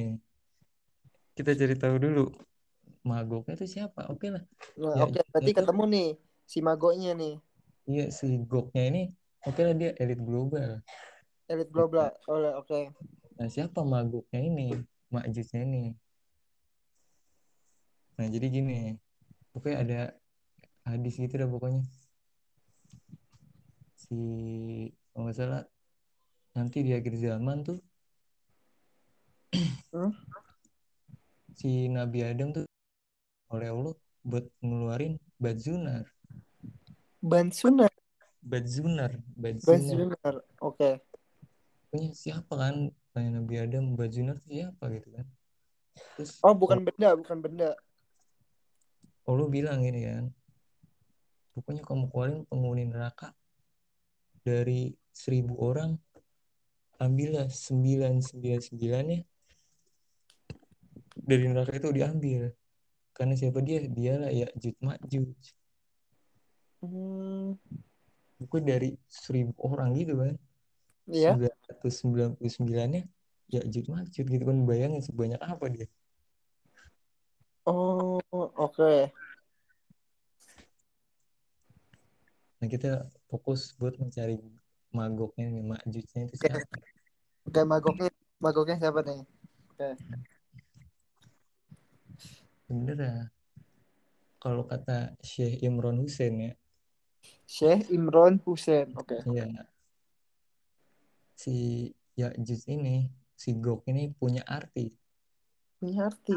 Speaker 2: kita cari tahu dulu Magoknya tuh siapa oke lah
Speaker 1: Nah,
Speaker 2: Ya,
Speaker 1: oke, berarti
Speaker 2: itu-
Speaker 1: ketemu nih si Magonya nih,
Speaker 2: iya si Goknya ini oke lah dia elit global
Speaker 1: elit global. Oke.
Speaker 2: Nah, siapa maguknya ini? Makjusnya ini. Nah, jadi gini. Pokoknya ada hadis gitu dah pokoknya. Si, kalau nggak salah, nanti di akhir zaman tuh,
Speaker 1: Hmm?
Speaker 2: si Nabi Adam tuh oleh Allah buat ngeluarin badzunar.
Speaker 1: Bansunar,
Speaker 2: Badzunar. Badzunar.
Speaker 1: Bansunar. Oke.
Speaker 2: Pokoknya siapa kan? Tanya Nabi Adam, badzunar tuh siapa gitu kan. Terus
Speaker 1: Oh, bukan benda, bukan benda.
Speaker 2: Allah bilang ini kan. Pokoknya kamu keluarin penghuni neraka dari seribu orang ambillah sembilan sembilan sembilannya dari neraka itu diambil. Karena siapa dia? Dialah ya Jud Majuj
Speaker 1: Hmm,
Speaker 2: bukan dari seribu orang gitu kan.
Speaker 1: Iya.
Speaker 2: 999 nya ya Jud Majuj gitu kan. Bayangin sebanyak apa dia
Speaker 1: Oh, oke.
Speaker 2: nah kita fokus buat mencari magoknya nih Majujnya itu siapa
Speaker 1: Oke, Magoknya, Magoknya siapa nih?
Speaker 2: bener kalau kata Syekh Imron Hussein ya
Speaker 1: Syekh Imron Hussein. Oke.
Speaker 2: ya si Ya'juj ini si Gok ini punya arti
Speaker 1: Punya arti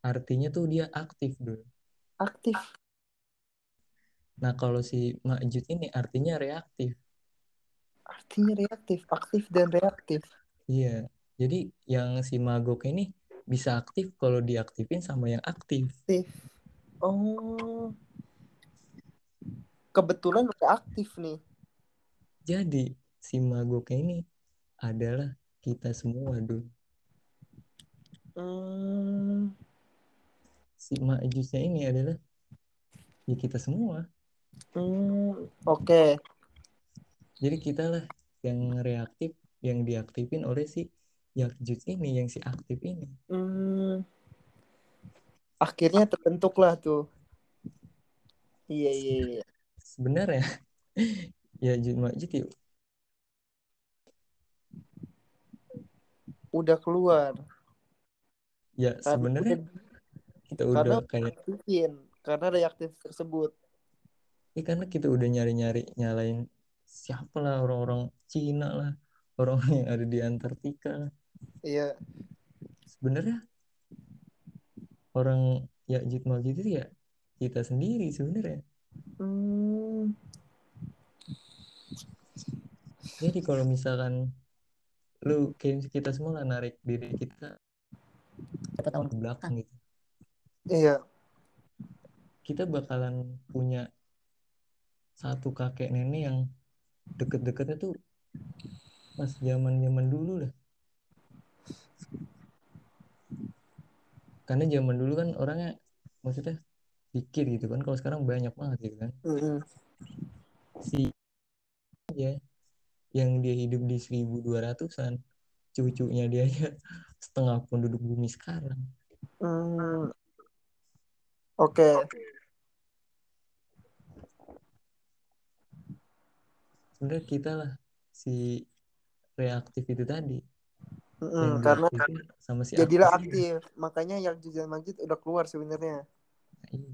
Speaker 2: artinya tuh dia aktif dulu
Speaker 1: aktif.
Speaker 2: nah kalau si Ma'juj ini artinya reaktif
Speaker 1: Artinya reaktif, aktif dan reaktif.
Speaker 2: iya jadi yang si Magok ini bisa aktif kalau diaktifin sama yang aktif
Speaker 1: Aktif. Oh. Kebetulan udah aktif nih.
Speaker 2: jadi si Magok ini adalah kita semua dulu
Speaker 1: Hmm,
Speaker 2: si Ma'jujnya ini adalah ya kita semua
Speaker 1: hmm, oke.
Speaker 2: jadi kita lah yang reaktif yang diaktifin oleh si Ya'juj ini yang si aktif ini
Speaker 1: Hmm. Akhirnya terbentuklah tuh. Iya, iya, iya.
Speaker 2: sebenarnya Ya'juj Ma'juj yuk
Speaker 1: Udah keluar.
Speaker 2: ya
Speaker 1: Karena
Speaker 2: sebenarnya
Speaker 1: udah-
Speaker 2: kita
Speaker 1: karena
Speaker 2: udah kayak
Speaker 1: aktifin. Karena reaktif tersebut.
Speaker 2: ya karena kita udah nyari-nyari nyalain siapa lah orang-orang Cina lah orang yang ada di Antartika lah.
Speaker 1: Iya.
Speaker 2: sebenarnya orang Ya'juj Ma'juj itu ya kita sendiri sebenarnya
Speaker 1: Hmm.
Speaker 2: jadi kalau misalkan lu kayak kita semua lah narik diri kita berapa tahun ke belakang gitu
Speaker 1: Iya.
Speaker 2: kita bakalan punya satu kakek nenek yang deket-deketnya tuh pas zaman zaman dulu lah karena zaman dulu kan orangnya maksudnya dikit gitu kan kalau sekarang banyak banget gitu kan
Speaker 1: Mm-mm.
Speaker 2: si ya yang dia hidup di 1200-an cucunya dia aja setengah penduduk bumi sekarang
Speaker 1: Hmm. Oke.
Speaker 2: sebenarnya kita lah si reaktif itu tadi yang
Speaker 1: Karena
Speaker 2: sama si
Speaker 1: jadilah
Speaker 2: aktif
Speaker 1: aktif. Makanya yang Jujan Majid udah keluar sebenarnya.
Speaker 2: Iya.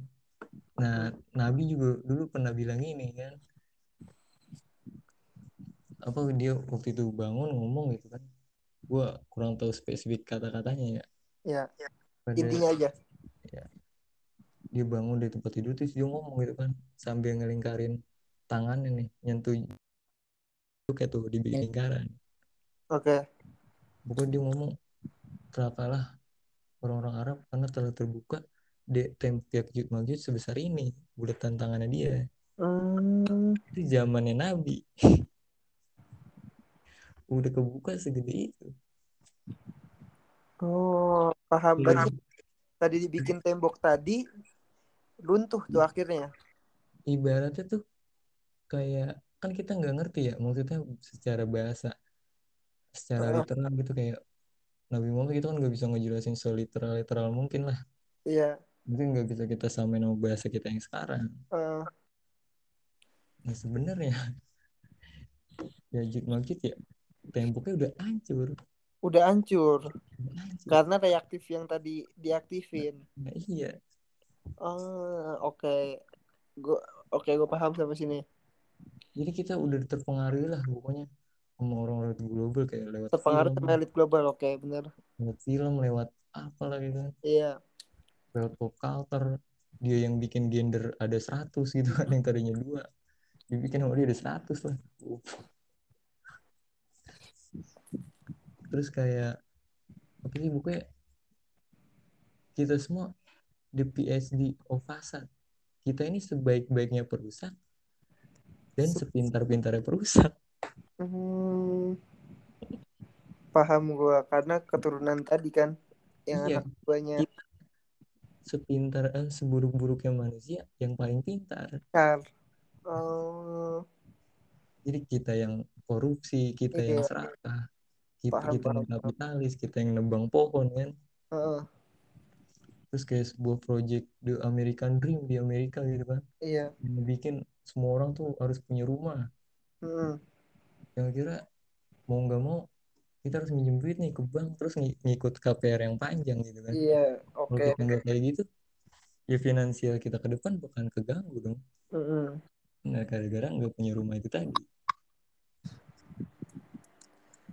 Speaker 2: Nah, Nabi juga dulu pernah bilang ini kan. Apa dia waktu itu bangun ngomong gitu kan. gue kurang tahu spesifik kata-katanya ya
Speaker 1: Ya,
Speaker 2: pada
Speaker 1: intinya aja.
Speaker 2: Dia bangun dari tempat tidur terus dia ngomong gitu kan sambil ngelingkarin tangannya nih nyentuh kayak tuh dibikin lingkaran.
Speaker 1: Oke.
Speaker 2: pokoknya dia ngomong celakalah orang-orang Arab karena telah terbuka di tembok Yakjud Makjud sebesar ini bulatan tangannya dia.
Speaker 1: Hmm,
Speaker 2: itu zamannya Nabi. Udah kebuka segede itu.
Speaker 1: Oh, paham. Berarti tadi dibikin tembok tadi runtuh tuh akhirnya.
Speaker 2: ibaratnya tuh kayak kan kita nggak ngerti ya maksudnya secara bahasa secara
Speaker 1: Heeh.
Speaker 2: literal gitu kayak Nabi Muhammad kita kan nggak bisa ngejelasin seliteral literal mungkin lah
Speaker 1: Iya.
Speaker 2: mungkin nggak bisa kita samain sama bahasa kita yang sekarang
Speaker 1: Eh,
Speaker 2: nah sebenarnya ya Jid Majid ya temboknya udah hancur
Speaker 1: udah hancur
Speaker 2: udah hancur
Speaker 1: karena reaktif yang tadi diaktifin.
Speaker 2: nah, iya
Speaker 1: Oh, oke. Gua oke, gue paham sampai sini.
Speaker 2: jadi kita udah terpengaruh lah pokoknya sama orang-orang global kayak lewat
Speaker 1: Terpengaruh
Speaker 2: film
Speaker 1: sama elit global, oke, bener.
Speaker 2: lewat film lewat apa lah gitu kan
Speaker 1: Iya.
Speaker 2: lewat pop culture dia yang bikin gender ada 100 gitu kan yang tadinya dua dibikin sama dia ada 100 lah terus kayak apa sih bukunya kita semua the PhD of fasad kita ini sebaik-baiknya perusak dan sepintar-pintarnya perusak
Speaker 1: Hmm, paham gue karena keturunan tadi kan yang
Speaker 2: Iya.
Speaker 1: anak buahnya
Speaker 2: sepintar eh, seburuk-buruknya manusia yang paling pintar
Speaker 1: Kar. Oh,
Speaker 2: jadi kita yang korupsi kita yang
Speaker 1: Iya.
Speaker 2: serakah kita,
Speaker 1: Paham,
Speaker 2: kita yang
Speaker 1: paham, paham.
Speaker 2: kapitalis kita yang nebang pohon kan
Speaker 1: heeh,
Speaker 2: terus kayak sebuah project the American Dream di Amerika gitu kan
Speaker 1: iya.
Speaker 2: yang bikin semua orang tuh harus punya rumah
Speaker 1: Hmm,
Speaker 2: yang kira mau nggak mau kita harus minjem duit nih ke bank terus ng- ngikut KPR yang panjang gitu kan
Speaker 1: iya,
Speaker 2: kalau
Speaker 1: oke.
Speaker 2: kita nggak kayak gitu ya finansial kita ke depan bakalan keganggu dong
Speaker 1: Mm-mm.
Speaker 2: nah gara-gara nggak punya rumah itu tadi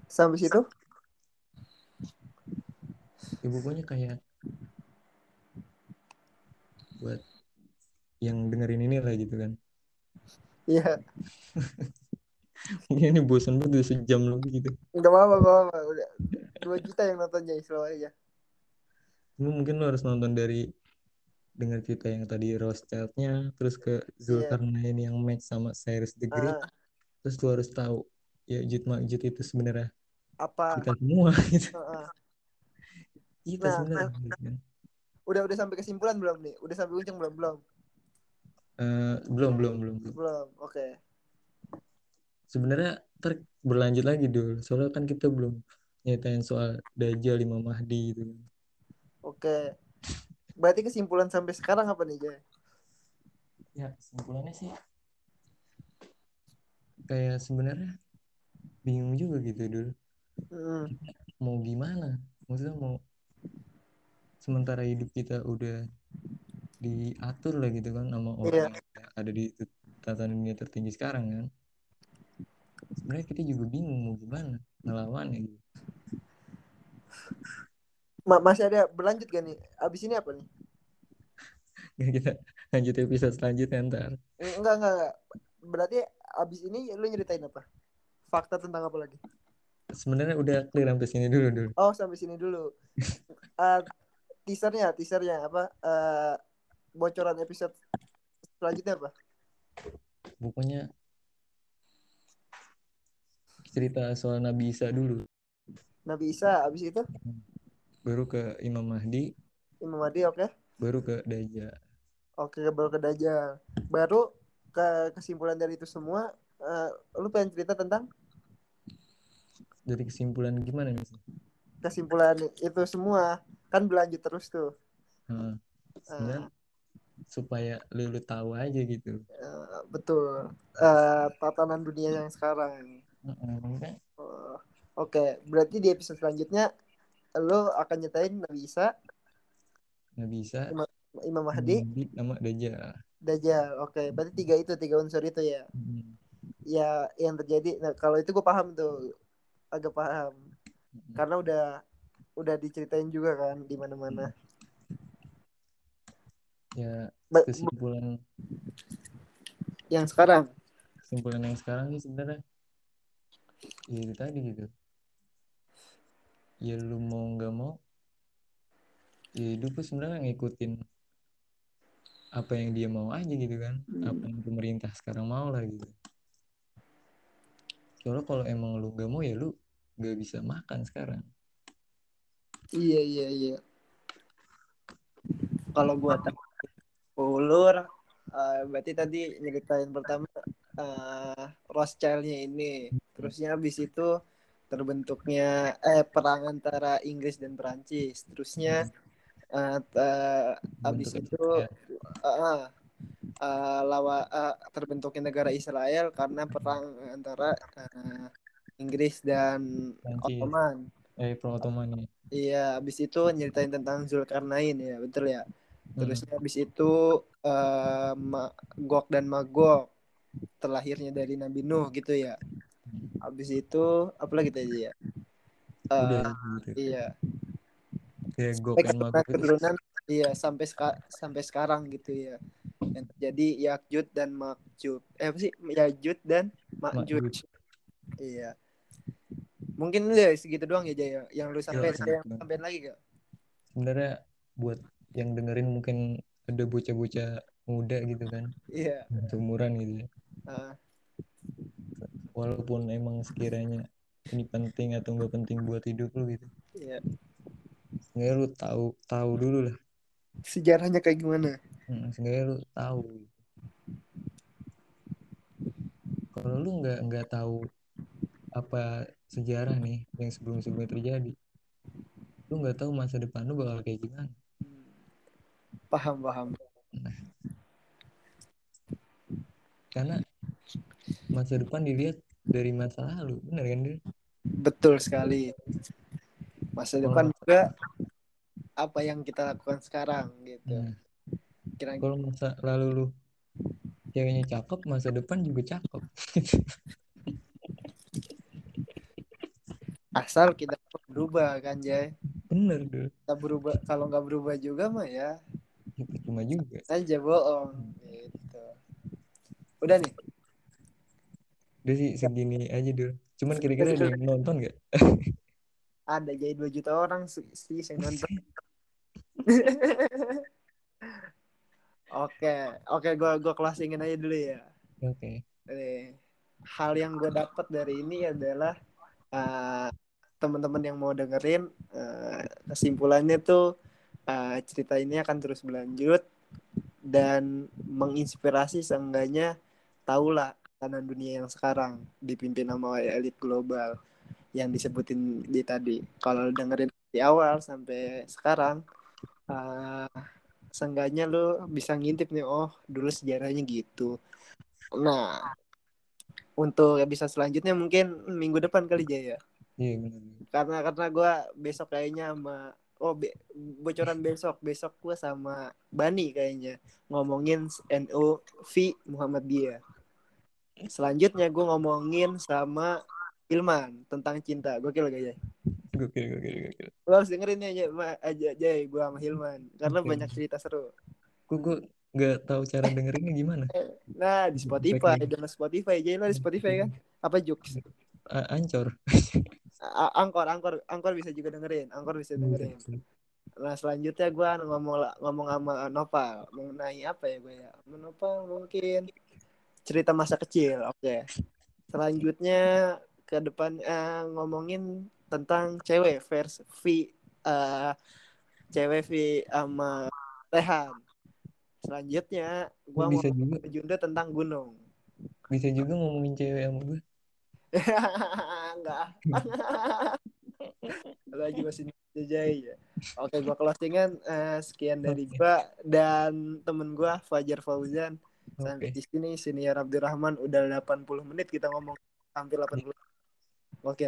Speaker 1: Sampai situ?
Speaker 2: ya pokoknya kayak buat yang dengerin ini lah gitu kan
Speaker 1: Iya.
Speaker 2: ini bosan banget udah sejam lebih gitu
Speaker 1: Enggak apa-apa, enggak apa-apa. Udah 2 juta yang nontonnya slow aja.
Speaker 2: Lu mungkin lu harus nonton dari dengar cerita yang tadi Rothschild-nya terus ke Zulkarnain yang match sama Cyrus the Great
Speaker 1: Ah,
Speaker 2: terus lu harus tahu ya Jut Makjud itu sebenarnya
Speaker 1: apa?
Speaker 2: kita semua gitu
Speaker 1: Heeh.
Speaker 2: kita
Speaker 1: Nah,
Speaker 2: sebenarnya gitu kan.
Speaker 1: Udah udah sampai kesimpulan belum nih? Udah sampai ujung belum? Belum.
Speaker 2: Eh, belum belum belum belum.
Speaker 1: Oke.
Speaker 2: sebenarnya ter berlanjut lagi dulu soalnya kan kita belum nyatain soal Dajjal Imam Mahdi gitu
Speaker 1: Oke. Berarti kesimpulan sampai sekarang apa nih, Jay?
Speaker 2: ya kesimpulannya sih kayak sebenarnya bingung juga gitu dulu
Speaker 1: Mm,
Speaker 2: mau gimana maksudnya mau sementara hidup kita udah diatur lah gitu kan sama orang yang ada di tatanan dunia tertinggi sekarang kan sebenarnya kita juga bingung mau gimana ngelawannya gitu
Speaker 1: Ma- masih ada berlanjut gak nih? Abis ini apa nih?
Speaker 2: Nggak, kita lanjut episode selanjutnya ntar
Speaker 1: Eh, Enggak, enggak, enggak. Berarti abis ini lu nyeritain apa? Fakta tentang apa lagi?
Speaker 2: sebenarnya udah clear sampai sini dulu dulu
Speaker 1: Oh, sampai sini dulu. Eh, teasernya, teasernya apa? Eh, bocoran episode selanjutnya apa?
Speaker 2: pokoknya cerita soal Nabi Isa dulu
Speaker 1: Nabi Isa, abis itu
Speaker 2: baru ke Imam Mahdi
Speaker 1: Imam Mahdi, oke?
Speaker 2: baru ke Dajjal
Speaker 1: Oke, baru ke Dajjal. Baru ke kesimpulan dari itu semua, eh, lu pengen cerita tentang
Speaker 2: dari kesimpulan gimana nih
Speaker 1: kesimpulan itu semua kan berlanjut terus tuh.
Speaker 2: Heeh. sebenarnya supaya lu, lu tahu aja gitu
Speaker 1: Eh, betul. Eh, tatanan dunia yang sekarang. Oh, Oke, berarti di episode selanjutnya lo akan nyetain Nabi Isa,
Speaker 2: nggak bisa
Speaker 1: Imam Mahdi,
Speaker 2: Mahdi sama Dajjal
Speaker 1: Dajjal. Oke, berarti tiga itu, tiga unsur itu ya.
Speaker 2: Hmm.
Speaker 1: Ya, yang terjadi. Nah, kalau itu gue paham tuh, agak paham. karena udah udah diceritain juga kan di mana-mana.
Speaker 2: Ya
Speaker 1: Ba-
Speaker 2: kesimpulan
Speaker 1: yang sekarang?
Speaker 2: Kesimpulan yang sekarang sih sebenarnya ya itu tadi gitu. Ya lu mau nggak mau ya hidup sebenarnya ngikutin apa yang dia mau aja gitu kan. Apa yang pemerintah sekarang mau lah gitu. Soalnya kalau emang lu nggak mau ya lu nggak bisa makan sekarang
Speaker 1: iya iya iya. Kalau gua tadi ulur eh, berarti tadi nyeritain pertama eh Rothschild-nya ini. Terusnya habis itu terbentuknya eh perang antara Inggris dan Perancis. Terusnya eh, te- habis itu
Speaker 2: Israel.
Speaker 1: eh, eh, lawa eh, terbentuknya negara Israel karena perang antara eh, Inggris dan
Speaker 2: Prancis
Speaker 1: Ottoman.
Speaker 2: Eh pro Ottoman ya
Speaker 1: Iya, habis itu nyeritain tentang Zulkarnain ya, betul ya.
Speaker 2: Hmm.
Speaker 1: Terus habis itu eh, Ma- Gog dan Magog terlahirnya dari Nabi Nuh gitu ya. Habis itu apa lagi tadi ya?
Speaker 2: Udah gitu
Speaker 1: iya.
Speaker 2: kayak Gok
Speaker 1: Sampai
Speaker 2: Magog itu
Speaker 1: keturunan iya sampai seka- sampai sekarang gitu ya. Yang terjadi Yakjud dan Makjud. Eh apa sih? Yakjud dan. Makjud. Iya. Mungkin lu ya segitu doang ya Jaya. Yang lu sampai
Speaker 2: segitu
Speaker 1: yang sampein lagi gak?
Speaker 2: sebenarnya buat yang dengerin mungkin ada bocah-bocah muda gitu kan
Speaker 1: Iya.
Speaker 2: seumuran gitu ya
Speaker 1: Ah,
Speaker 2: walaupun emang sekiranya ini penting atau enggak penting buat hidup lu gitu
Speaker 1: iya.
Speaker 2: Seenggaknya lu tahu tahu dulu lah
Speaker 1: Sejarahnya kayak gimana?
Speaker 2: Hmm, lu tahu kalau lu nggak nggak tahu apa sejarah nih yang sebelum sebelumnya terjadi lu nggak tahu masa depan lu bakal kayak gimana
Speaker 1: Paham, paham.
Speaker 2: karena masa depan dilihat dari masa lalu benar kan dia
Speaker 1: Betul sekali. Masa depan juga apa yang kita lakukan sekarang gitu.
Speaker 2: Hmm.
Speaker 1: Kira
Speaker 2: kalau masa lalu lu ceweknya cakep masa depan juga cakep
Speaker 1: asal kita berubah kan Jay.
Speaker 2: bener tuh
Speaker 1: Kita berubah kalau nggak berubah juga mah ya
Speaker 2: itu cuma juga
Speaker 1: aja bohong gitu. Udah nih.
Speaker 2: udah sih segini aja dulu cuman kira-kira ada yang nonton gak
Speaker 1: Ada jadi 2 juta orang sih yang nonton. Oke, oke gua gua closingin aja dulu ya.
Speaker 2: oke
Speaker 1: Nih, hal yang gue dapat dari ini adalah eh, teman-teman yang mau dengerin eh, kesimpulannya tuh eh, cerita ini akan terus berlanjut dan menginspirasi seenggaknya tahulah tatanan dunia yang sekarang dipimpin sama elit global yang disebutin di tadi. Kalau dengerin di awal sampai sekarang eh seenggaknya lu bisa ngintip nih oh dulu sejarahnya gitu. Nah, untuk episode selanjutnya mungkin minggu depan kali Jaya.
Speaker 2: Iya
Speaker 1: Karena karena gue besok kayaknya sama oh be- bocoran besok besok gue sama Bani kayaknya ngomongin NU V Muhammadiyah. Selanjutnya gue ngomongin sama Ilman tentang cinta. Gokil gak ya?
Speaker 2: gokil gokil gokil
Speaker 1: Lo harus dengerin ya aja, aja Jay gue sama Hilman karena
Speaker 2: Oke.
Speaker 1: banyak cerita seru.
Speaker 2: kok gue nggak tahu cara dengerinnya gimana
Speaker 1: Nah di Spotify, download Spotify Jay lo di Spotify kan? Apa Jux?
Speaker 2: A- ancor
Speaker 1: A- Angkor, Angkor, Angkor bisa juga dengerin. Angkor bisa dengerin. Nah selanjutnya gue ngomong ngomong sama Nopal mengenai apa ya gue ya? Nopal mungkin cerita masa kecil. Oke. Selanjutnya ke depan eh, ngomongin tentang cewek versi V eh, cewek V sama Rehan. Selanjutnya gue mau
Speaker 2: juga
Speaker 1: Junda tentang gunung.
Speaker 2: bisa juga ngomongin cewek sama gue
Speaker 1: Enggak. Lagi masih jajai ya. Oke, gua closingan eh, sekian dari gua dan temen gua Fajar Fauzan. Sampai
Speaker 2: oke
Speaker 1: di sini Senior Abdurrahman udah 80 menit kita ngomong hampir 80. Oke.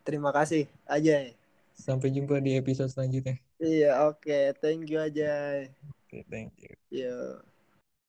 Speaker 1: Terima kasih aja.
Speaker 2: sampai jumpa di episode selanjutnya
Speaker 1: Iya, oke. Thank you aja.
Speaker 2: oke thank you
Speaker 1: Yo.